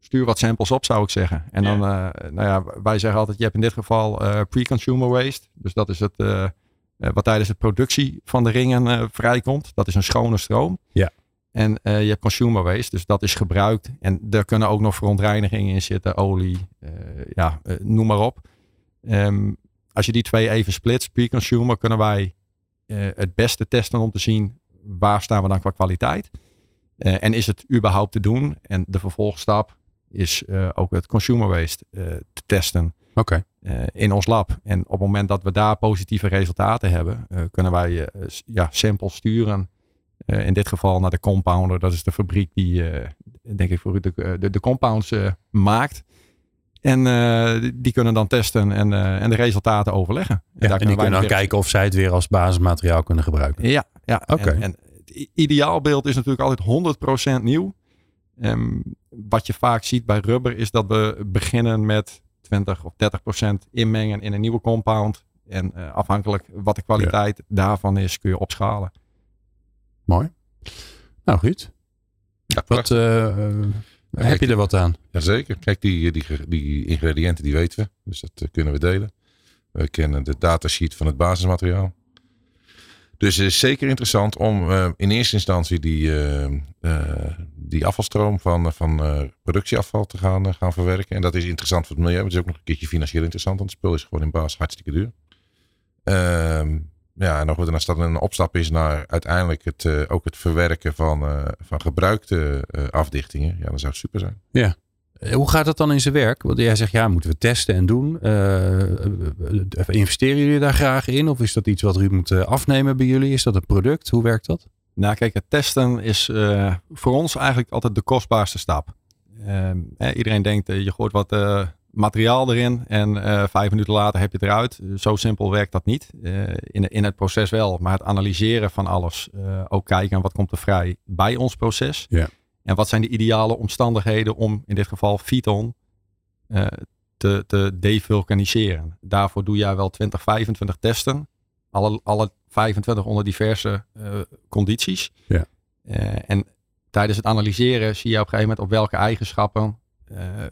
Stuur wat samples op, zou ik zeggen. En dan, uh, nou ja, wij zeggen altijd, je hebt in dit geval uh, pre-consumer waste. Dus dat is het uh, wat tijdens de productie van de ringen vrijkomt. Dat is een schone stroom. Ja. En je hebt consumer waste, dus dat is gebruikt. En daar kunnen ook nog verontreinigingen in zitten, olie, ja, noem maar op. Um, als je die twee even splitst, pre-consumer, kunnen wij het beste testen om te zien waar staan we dan qua kwaliteit. Uh, en is het überhaupt te doen? En de vervolgstap is uh, ook het consumer waste te testen okay. in ons lab. En op het moment dat we daar positieve resultaten hebben, kunnen wij ja, samples sturen. in dit geval naar de compounder. Dat is de fabriek die, denk ik, voor de, de, de compounds maakt. En die kunnen dan testen en, en de resultaten overleggen. En, ja, daar en die kunnen dan kijken of zij het weer als basismateriaal kunnen gebruiken. Ja, ja. oké. En, en, ideaalbeeld is natuurlijk altijd 100% nieuw. Um, wat je vaak ziet bij rubber is dat we beginnen met 20 of 30% inmengen in een nieuwe compound. En uh, afhankelijk wat de kwaliteit ja. daarvan is, kun je opschalen. Mooi. Nou, goed. Ja, wat, uh, uh, heb je er wat aan? Jazeker. Kijk, die, die, die ingrediënten die weten we. Dus dat kunnen we delen. We kennen de datasheet van het basismateriaal. Dus het is zeker interessant om uh, in eerste instantie die, uh, uh, die afvalstroom van, van productieafval te gaan, gaan verwerken. En dat is interessant voor het milieu. Het is ook nog een keertje financieel interessant. Want het spul is gewoon in basis hartstikke duur. Ehm, ja, en wat als dat een opstap is naar uiteindelijk het, ook het verwerken van, van gebruikte afdichtingen. Ja, dan zou super zijn. Ja. Eh, hoe gaat dat dan in zijn werk? Want jij zegt ja, moeten we testen en doen. Uh, investeren jullie daar graag in? Of is dat iets wat u moet afnemen bij jullie? Is dat een product? Hoe werkt dat? Nou, kijk, het testen is uh, voor ons eigenlijk altijd de kostbaarste stap. Uh, iedereen denkt, je gooit wat materiaal erin en vijf minuten later heb je het eruit. Zo simpel werkt dat niet. in, in het proces wel, maar het analyseren van alles. ook kijken wat komt er vrij bij ons proces. Ja. En wat zijn de ideale omstandigheden om in dit geval Fiton uh, te, te devulkaniseren? Daarvoor doe jij wel 20, 25 testen. Alle, alle 25 onder diverse uh, condities. Ja. Uh, en tijdens het analyseren zie je op een gegeven moment op welke eigenschappen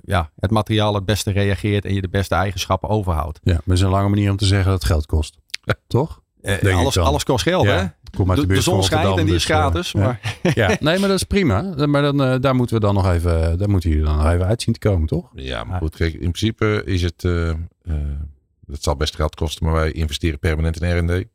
ja, het materiaal het beste reageert en je de beste eigenschappen overhoudt. Ja, maar dat is een lange manier om te zeggen dat het geld kost. Toch? alles, alles kost geld, ja. hè? Kom uit de, de, de zon schijnt en die is dus, gratis. Uh, maar. <laughs> Ja. nee, maar dat is prima. Maar dan, uh, daar moeten we dan nog even, daar moeten jullie dan nog even uit zien te komen, toch? Ja, maar goed, kijk, in principe is het, uh, dat zal best geld kosten, maar wij investeren permanent in R&D.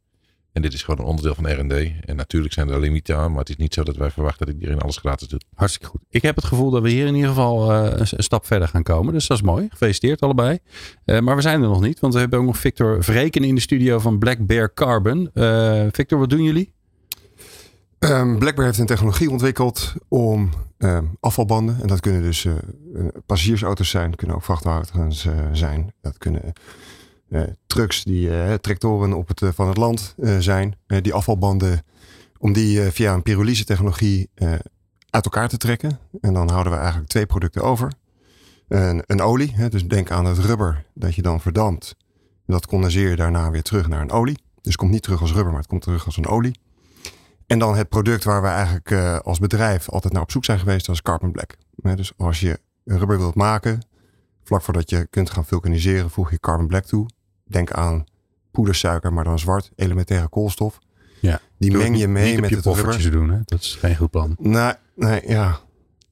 En dit is gewoon een onderdeel van R&D. En natuurlijk zijn er limieten aan, maar het is niet zo dat wij verwachten dat iedereen alles gratis doet. Hartstikke goed. Ik heb het gevoel dat we hier in ieder geval uh, een, een, stap verder gaan komen. Dus dat is mooi. Gefeliciteerd allebei. Uh, maar we zijn er nog niet, want we hebben ook nog Victor Vreken in de studio van Black Bear Carbon. Uh, Victor, wat doen jullie? Um, Black Bear heeft een technologie ontwikkeld om um, afvalbanden, en dat kunnen dus passagiersauto's zijn, kunnen ook vrachtwagens zijn, dat kunnen uh, trucks die uh, tractoren op het, uh, van het land zijn. die afvalbanden, om die via een pyrolyse technologie uit elkaar te trekken. En dan houden we eigenlijk twee producten over. Een, een olie, hè, dus denk aan het rubber dat je dan verdampt. Dat condenseer je daarna weer terug naar een olie. Dus het komt niet terug als rubber, maar het komt terug als een olie. En dan het product waar we eigenlijk als bedrijf altijd naar op zoek zijn geweest, dat is carbon black. dus als je rubber wilt maken, vlak voordat je kunt gaan vulkaniseren, voeg je carbon black toe. Denk aan poedersuiker, maar dan zwart, elementaire koolstof. Ja, die meng je mee met je het rubber. doen, hè? Dat is geen goed plan. Nee, nee ja.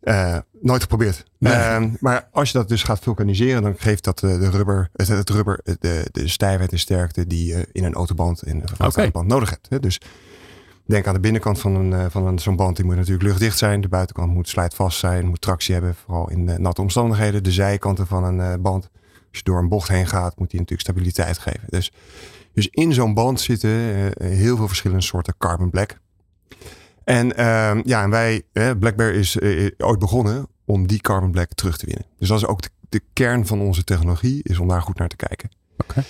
Uh, nooit geprobeerd. Nee. Uh, maar als je dat dus gaat vulkaniseren, dan geeft dat uh, de rubber, het, het rubber de, de stijfheid en sterkte die je in een autoband en een okay. band nodig hebt. Hè? Dus denk aan de binnenkant van, een, van een, zo'n band, die moet natuurlijk luchtdicht zijn. De buitenkant moet slijtvast zijn, moet tractie hebben, vooral in natte omstandigheden. De zijkanten van een band als je door een bocht heen gaat, moet die natuurlijk stabiliteit geven. Dus, dus in zo'n band zitten uh, heel veel verschillende soorten carbon black. En uh, ja, en wij, uh, Black Bear is uh, ooit begonnen om die carbon black terug te winnen. Dus dat is ook de, de kern van onze technologie, is om daar goed naar te kijken. Okay.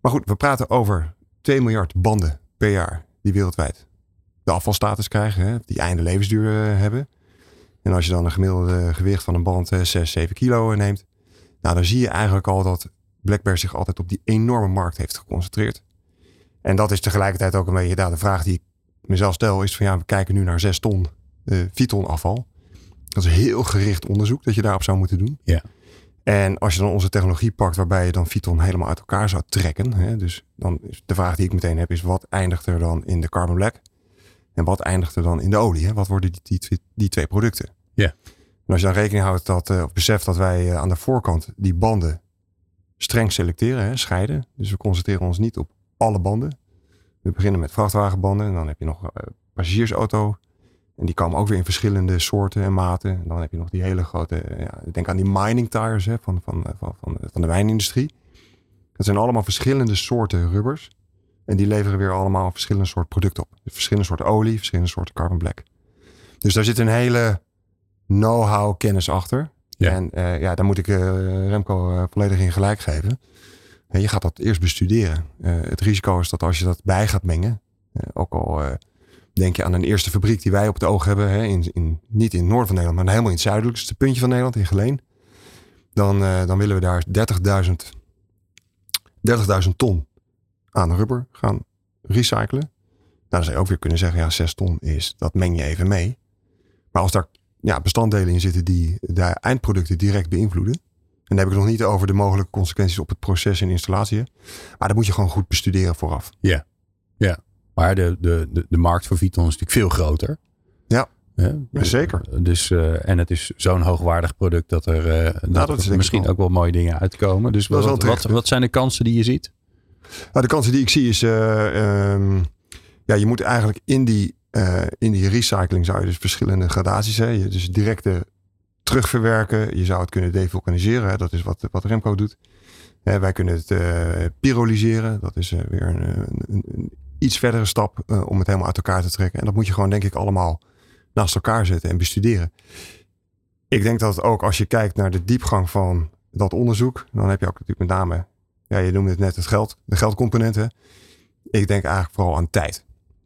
Maar goed, we praten over 2 miljard banden per jaar die wereldwijd de afvalstatus krijgen, hè, die einde levensduur hebben. En als je dan een gemiddelde gewicht van een band 6, 7 kilo neemt, nou, dan zie je eigenlijk al dat BlackBerry zich altijd op die enorme markt heeft geconcentreerd. En dat is tegelijkertijd ook een beetje nou, de vraag die ik mezelf stel. Is van ja, we kijken nu naar 6 ton uh, Viton afval. Dat is heel gericht onderzoek dat je daarop zou moeten doen. Ja. En als je dan onze technologie pakt waarbij je dan Python helemaal uit elkaar zou trekken. Hè, dus dan is de vraag die ik meteen heb is wat eindigt er dan in de carbon black? En wat eindigt er dan in de olie? Hè? Wat worden die, die, die twee producten? Ja. En als je dan rekening houdt dat, uh, of beseft dat wij uh, aan de voorkant die banden streng selecteren, scheiden. Dus we concentreren ons niet op alle banden. We beginnen met vrachtwagenbanden en dan heb je nog uh, passagiersauto. En die komen ook weer in verschillende soorten en maten. En dan heb je nog die hele grote, ja, denk aan die mining tires hè, van, van, van, van, van de wijnindustrie. Dat zijn allemaal verschillende soorten rubbers. En die leveren weer allemaal verschillende soorten producten op. Verschillende soorten olie, verschillende soorten carbon black. Dus daar zit een hele know-how kennis achter. Ja. En uh, ja, daar moet ik uh, Remco uh, volledig in gelijk geven. En je gaat dat eerst bestuderen. het risico is dat als je dat bij gaat mengen, ook al denk je aan een eerste fabriek die wij op het oog hebben, hè, in, in, niet in het noorden van Nederland, maar helemaal in het zuidelijkste puntje van Nederland, in Geleen. Dan, dan willen we daar 30.000 30 ton aan rubber gaan recyclen. Nou, dan zou je ook weer kunnen zeggen, ja, 6 ton is, dat meng je even mee. Maar als daar ja, bestanddelen in zitten die de eindproducten direct beïnvloeden. En dan heb ik het nog niet over de mogelijke consequenties op het proces en installatie. Maar dat moet je gewoon goed bestuderen vooraf. Ja, ja. maar de, de, de, de markt voor Viton is natuurlijk veel groter. Ja, Ja, zeker. Dus, uh, en het is zo'n hoogwaardig product dat er, uh, dat Nou, dat er misschien ook wel mooie dingen uitkomen. Dus wat, wat, wat zijn de kansen die je ziet? Nou, de kansen die ik zie is, uh, um, ja, je moet eigenlijk in die, uh, in die recycling zou je dus verschillende gradaties hebben. Dus directe terugverwerken. Je zou het kunnen devulkaniseren. Hè? Dat is wat, wat Remco doet. Wij kunnen het uh, pyrolyseren. Dat is weer een, een, een, iets verdere stap om het helemaal uit elkaar te trekken. En dat moet je gewoon denk ik allemaal naast elkaar zetten en bestuderen. Ik denk dat ook als je kijkt naar de diepgang van dat onderzoek. Dan heb je ook natuurlijk met name ja, je noemde het net het geld, de geldcomponenten. Ik denk eigenlijk vooral aan tijd.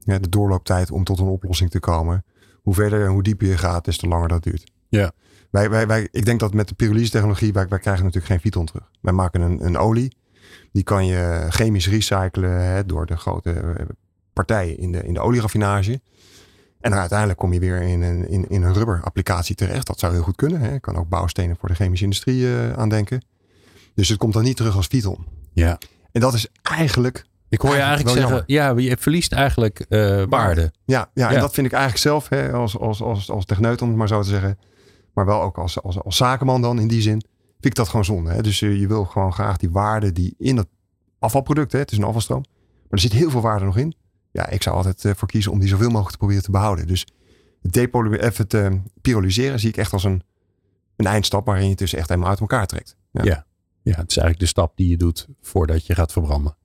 Ja, de doorlooptijd om tot een oplossing te komen. Hoe verder en hoe dieper je gaat, des te langer dat duurt. Ja. Wij, wij, wij, ik denk dat met de pyrolyse technologie, wij, wij krijgen natuurlijk geen Viton terug. Wij maken een, een olie. Die kan je chemisch recyclen hè, door de grote partijen in de, in de olieraffinage. En dan uiteindelijk kom je weer in een, in, in een rubberapplicatie terecht. Dat zou heel goed kunnen. Hè. Je kan ook bouwstenen voor de chemische industrie uh, aandenken. Dus het komt dan niet terug als Viton. Ja. En dat is eigenlijk. Ik hoor je eigenlijk zeggen, jammer. ja, je verliest eigenlijk uh, waarde. Ja, ja, Ja. en dat vind ik eigenlijk zelf hè, als, als, als, als techneut, om het maar zo te zeggen. Maar wel ook als, als, als zakenman dan in die zin. Vind ik dat gewoon zonde. Hè? Dus uh, je wil gewoon graag die waarde die in dat afvalproduct, hè, het is een afvalstroom. Maar er zit heel veel waarde nog in. Ja, ik zou altijd uh, voor kiezen om die zoveel mogelijk te proberen te behouden. Dus het, het pyrolyseren zie ik echt als een, een eindstap waarin je het dus echt helemaal uit elkaar trekt. Ja. ja. Ja, het is eigenlijk de stap die je doet voordat je gaat verbranden.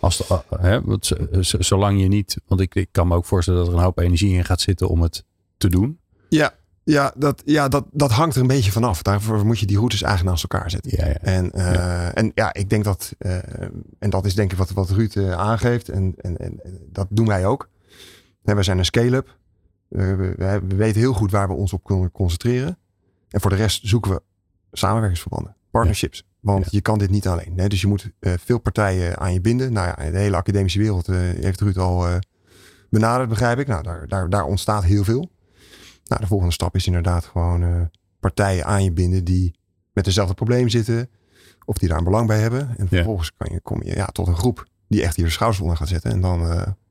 Als de, uh, hè, want, zolang je niet, want ik, ik kan me ook voorstellen dat er een hoop energie in gaat zitten om het te doen. Ja, ja, dat, ja dat, dat hangt er een beetje vanaf. Daarvoor moet je die routes eigenlijk naast elkaar zetten. Ja, ja. En, uh, ja. en ja, ik denk dat, uh, en dat is denk ik wat, wat Ruud uh, aangeeft, en, en, en dat doen wij ook. En we zijn een scale-up. We, we, we weten heel goed waar we ons op kunnen concentreren. En voor de rest zoeken we samenwerkingsverbanden partnerships. Want ja. je kan dit niet alleen. Hè? Dus je moet uh, veel partijen aan je binden. Nou ja, de hele academische wereld uh, heeft Ruud al uh, benaderd, begrijp ik. Nou, daar, daar, daar ontstaat heel veel. Nou, de volgende stap is inderdaad gewoon partijen aan je binden die met dezelfde problemen zitten. Of die daar een belang bij hebben. En vervolgens kan je, kom je ja, tot een groep die echt hier de schouders onder gaat zetten. En dan,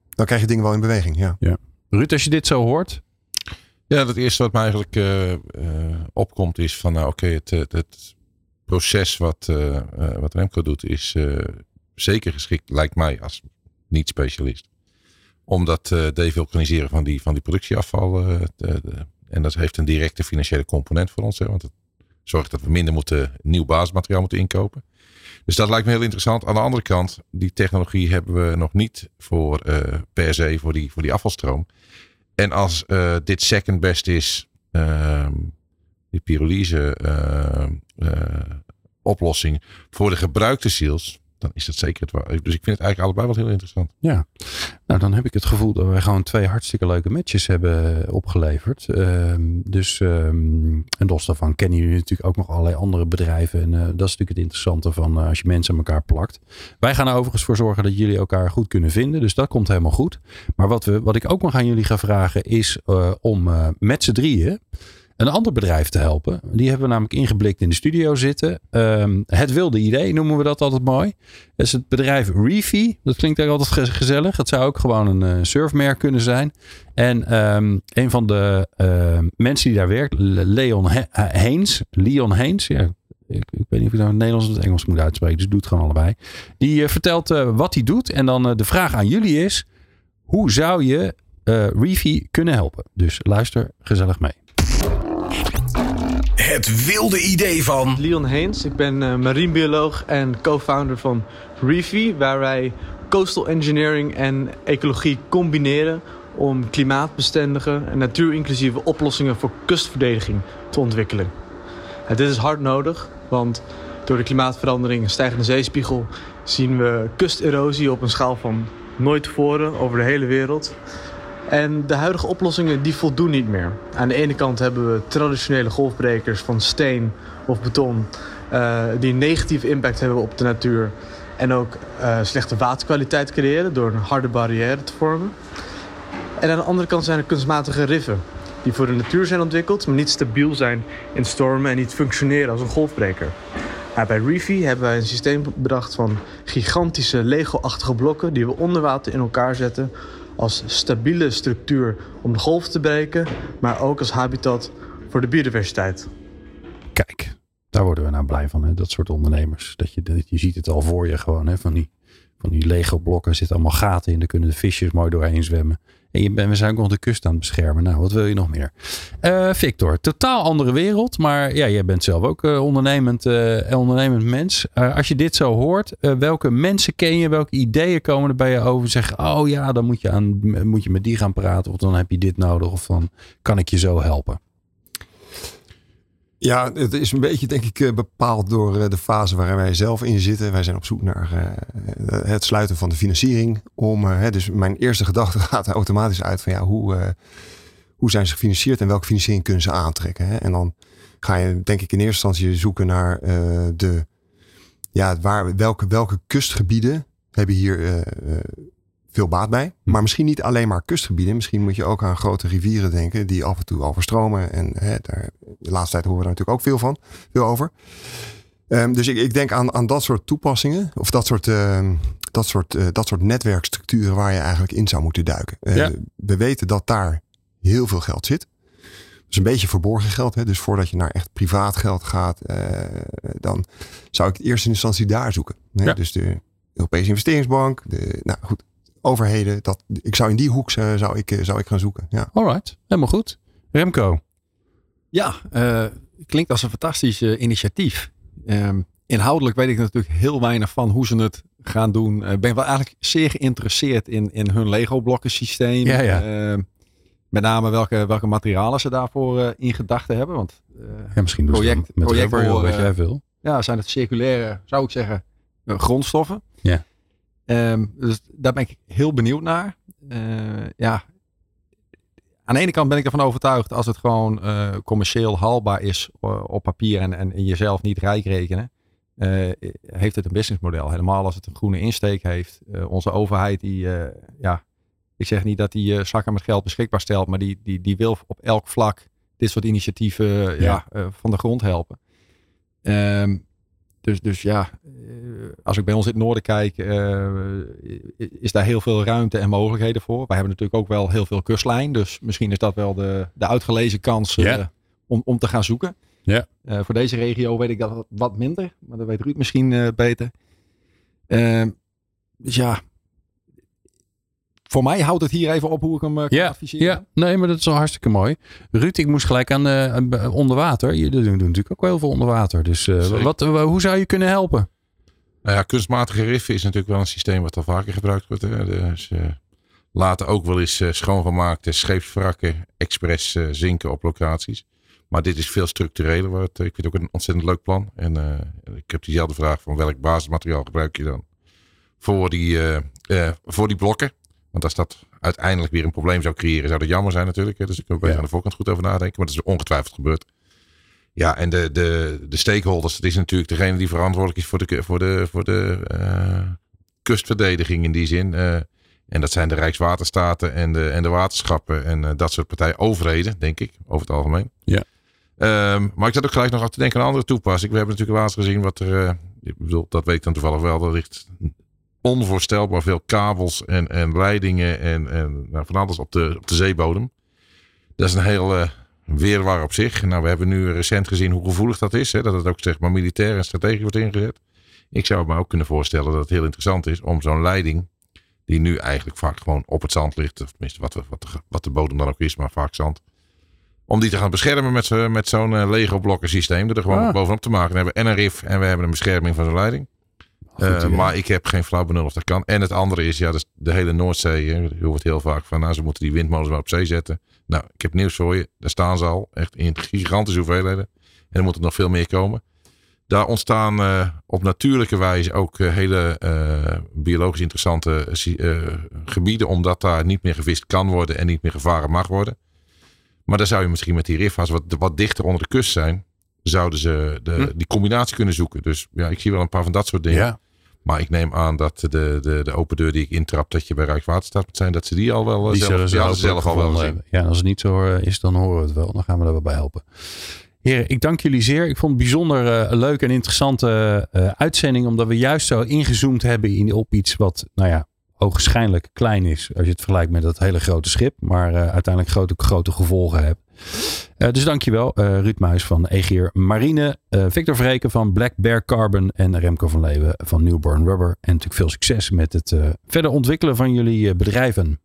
dan krijg je dingen wel in beweging. Ja. ja. Ruud, als je dit zo hoort, ja, het eerste wat mij eigenlijk uh, uh, opkomt is van, nou oké, okay, het, het, het, proces wat, uh, wat Remco doet is zeker geschikt, lijkt mij als niet-specialist. Om dat devulkaniseren van die, van die productieafval, te, de, en dat heeft een directe financiële component voor ons, hè, want het zorgt dat we minder moeten, nieuw basismateriaal moeten inkopen. Dus dat lijkt me heel interessant. Aan de andere kant, die technologie hebben we nog niet voor per se voor die, voor die afvalstroom. En als dit second best is, uh, die pyrolyse uh, oplossing voor de gebruikte seals, dan is dat zeker het waar. Dus ik vind het eigenlijk allebei wel heel interessant. Ja, nou dan heb ik het gevoel dat wij gewoon twee hartstikke leuke matches hebben opgeleverd. Um, dus, um, en los daarvan kennen jullie natuurlijk ook nog allerlei andere bedrijven. En uh, dat is natuurlijk het interessante van uh, als je mensen aan elkaar plakt. Wij gaan er overigens voor zorgen dat jullie elkaar goed kunnen vinden. Dus dat komt helemaal goed. Maar wat, we, wat ik ook nog aan jullie ga vragen is om met z'n drieën een ander bedrijf te helpen. Die hebben we namelijk ingeblikt in de studio zitten. Ehm, het wilde idee noemen we dat altijd mooi. Is het bedrijf Reefy. Dat klinkt eigenlijk altijd gezellig. Het zou ook gewoon een uh, surfmerk kunnen zijn. En ehm, een van de uh, mensen die daar werkt, Leon He Heens. Leon Heens, ja, ik, ik, weet niet of ik nou het Nederlands of het Engels moet uitspreken. Dus doe het gewoon allebei. Die uh, vertelt uh, wat hij doet. En dan de vraag aan jullie is: hoe zou je Reefy kunnen helpen? Dus luister gezellig mee. Het wilde idee van. Leon Heens, ik ben uh, marinebioloog en co-founder van Reefy, waar wij coastal engineering en ecologie combineren om klimaatbestendige en natuurinclusieve oplossingen voor kustverdediging te ontwikkelen. En dit is hard nodig, want door de klimaatverandering en stijgende zeespiegel zien we kusterosie op een schaal van nooit tevoren over de hele wereld. En de huidige oplossingen die voldoen niet meer. Aan de ene kant hebben we traditionele golfbrekers van steen of beton... Uh, die een negatieve impact hebben op de natuur... en ook uh, slechte waterkwaliteit creëren door een harde barrière te vormen. En aan de andere kant zijn er kunstmatige riffen... die voor de natuur zijn ontwikkeld... maar niet stabiel zijn in stormen en niet functioneren als een golfbreker. Maar bij Reefy hebben wij een systeem bedacht van gigantische Lego-achtige blokken... die we onder water in elkaar zetten als stabiele structuur om de golf te breken, maar ook als habitat voor de biodiversiteit. Kijk, daar worden we nou blij van, hè? dat soort ondernemers. Dat je, dat je ziet het al voor je gewoon, hè? van die, van die Lego-blokken zitten allemaal gaten in, daar kunnen de visjes mooi doorheen zwemmen. En je bent, we zijn ook nog de kust aan het beschermen. Nou, wat wil je nog meer? Uh, Victor, totaal andere wereld. Maar ja, jij bent zelf ook uh, ondernemend, uh, ondernemend mens. als je dit zo hoort, welke mensen ken je? Welke ideeën komen er bij je over? Zeggen, oh ja, dan moet je, aan, moet je met die gaan praten. Of dan heb je dit nodig. Of dan kan ik je zo helpen. Ja, het is een beetje, denk ik, bepaald door de fase waarin wij zelf in zitten. Wij zijn op zoek naar uh, het sluiten van de financiering. Om, dus mijn eerste gedachte <laughs> gaat er automatisch uit van ja, hoe, hoe zijn ze gefinancierd en welke financiering kunnen ze aantrekken. En dan ga je, denk ik, in eerste instantie zoeken naar de, ja, waar, welke, welke kustgebieden hebben hier veel baat bij. Maar misschien niet alleen maar kustgebieden. Misschien moet je ook aan grote rivieren denken die af en toe overstromen. En hè, daar, de laatste tijd horen we daar natuurlijk ook veel van, veel over. Um, dus ik, ik, denk aan, aan dat soort toepassingen. Of dat soort, uh, dat, soort, uh, dat soort netwerkstructuren waar je eigenlijk in zou moeten duiken. Uh, ja. We weten dat daar heel veel geld zit. Dat is een beetje verborgen geld. Hè? Dus voordat je naar echt privaat geld gaat, dan zou ik in eerste instantie daar zoeken. Hè? Ja. Dus de Europese investeringsbank. De, nou goed, overheden. Dat, ik zou in die hoek zou, ik, zou ik gaan zoeken. Ja. Alright, helemaal goed. Remco. Ja, klinkt als een fantastisch initiatief. Um, inhoudelijk weet ik natuurlijk heel weinig van hoe ze het gaan doen. Ik uh, ben wel eigenlijk zeer geïnteresseerd in, in hun Lego-blokken systeem. Ja, ja. Uh, met name welke, welke materialen ze daarvoor uh, in gedachten hebben. Want ja, misschien project, met project rubber, wat jij wil. Ja, zijn het circulaire, zou ik zeggen, grondstoffen. Ja. Um, dus daar ben ik heel benieuwd naar. ja, aan de ene kant ben ik ervan overtuigd als het gewoon uh, commercieel haalbaar is uh, op papier en, en, jezelf niet rijk rekenen, uh, heeft het een businessmodel. Helemaal als het een groene insteek heeft. onze overheid die, ja, ik zeg niet dat die zakken met geld beschikbaar stelt, maar die, die, die wil op elk vlak dit soort initiatieven ja. ja van de grond helpen. Um, dus, dus ja, als ik bij ons in het noorden kijk, uh, is daar heel veel ruimte en mogelijkheden voor. Wij hebben natuurlijk ook wel heel veel kustlijn. Dus misschien is dat wel de, de uitgelezen kans yeah. om, om te gaan zoeken. Yeah. Voor deze regio weet ik dat wat minder. Maar dat weet Ruud misschien beter. Ehm, dus ja, voor mij houdt het hier even op hoe ik hem uh, kan ja, adviseren. Ja, nee, maar dat is al hartstikke mooi. Ruud, ik moest gelijk aan uh, onder water. Je doet natuurlijk ook wel heel veel onder water. Dus uh, wat, hoe zou je kunnen helpen? Nou ja, kunstmatige riffen is natuurlijk wel een systeem wat al vaker gebruikt wordt. Hè. Dus, later ook wel eens schoongemaakte scheepswrakken, expres zinken op locaties. Maar dit is veel structureler. Wat, ik vind het ook een ontzettend leuk plan. En ik heb diezelfde vraag van welk basismateriaal gebruik je dan voor die, voor die blokken. Want als dat uiteindelijk weer een probleem zou creëren, zou dat jammer zijn natuurlijk. Hè? Dus ik er ja. aan de voorkant goed over nadenken. Maar dat is ongetwijfeld gebeurd. Ja, en de, de, de stakeholders, dat is natuurlijk degene die verantwoordelijk is voor de, voor de, voor de uh, kustverdediging in die zin. Uh, en dat zijn de Rijkswaterstaten en de, en de waterschappen en uh, dat soort partijen. Overheden, denk ik, over het algemeen. Ja. Ehm, maar ik zat ook gelijk nog af te denken aan andere toepassingen. We hebben natuurlijk laatst gezien wat er. eh, ik bedoel, dat weet ik dan toevallig wel. Er ligt onvoorstelbaar veel kabels en, en leidingen en, en nou, van alles op de, op de zeebodem. Dat is een heel eh weerwaar op zich. Nou, we hebben nu recent gezien hoe gevoelig dat is. Hè, dat het ook zeg maar militair en strategisch wordt ingezet. Ik zou me ook kunnen voorstellen dat het heel interessant is om zo'n leiding, die nu eigenlijk vaak gewoon op het zand ligt, of tenminste wat, we- wat, de, wat de bodem dan ook is, maar vaak zand. Om die te gaan beschermen met, met zo'n eh, Lego-blokken systeem. Er gewoon Ah. bovenop te maken. Dan hebben we en een RIF en we hebben een bescherming van zo'n leiding. Eh, maar ik heb geen flauw benul of dat kan. En het andere is, ja, dus de hele Noordzee. Hè, je hoort heel vaak van, nou, ze moeten die windmolens maar op zee zetten. Nou, ik heb nieuws voor je. Daar staan ze al. Echt in gigantische hoeveelheden. En er moet er nog veel meer komen. Daar ontstaan eh, op natuurlijke wijze ook eh, hele biologisch interessante gebieden. Omdat daar niet meer gevist kan worden en niet meer gevaren mag worden. Maar daar zou je misschien met die riffa's wat, wat dichter onder de kust zijn. Zouden ze de, Hm. die combinatie kunnen zoeken. Dus ja, ik zie wel een paar van dat soort dingen. Ja. Maar ik neem aan dat de, de, de open deur die ik intrap, dat je bij Rijkswaterstaat moet zijn, dat ze die al wel eh, Die zelf, ze hopelijk zelf al wel hebben. Ja, als het niet zo eh, is, dan horen we het wel. Dan gaan we wel bij helpen. Heren, ik dank jullie zeer. Ik vond het bijzonder eh, leuk en interessante eh, uitzending. Omdat we juist zo ingezoomd hebben in, op iets wat, nou ja, ogenschijnlijk klein is. Als je het vergelijkt met dat hele grote schip. Maar eh, uiteindelijk grote, grote gevolgen heeft. Eh, dus dankjewel eh Ruud Muis van Egeer Marine. Victor Vreken van Black Bear Carbon. En Remco van Leeuwen van Newborn Rubber. En natuurlijk veel succes met het verder ontwikkelen van jullie bedrijven.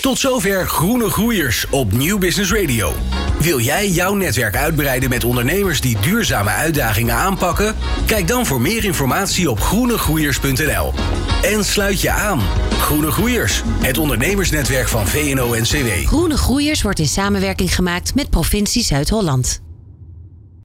Tot zover Groene Groeiers op Nieuw Business Radio. Wil jij jouw netwerk uitbreiden met ondernemers die duurzame uitdagingen aanpakken? Kijk dan voor meer informatie op groenegroeiers.nl. En sluit je aan. Groene Groeiers, het ondernemersnetwerk van VNO-NCW. Groene Groeiers wordt in samenwerking gemaakt met provincie Zuid-Holland.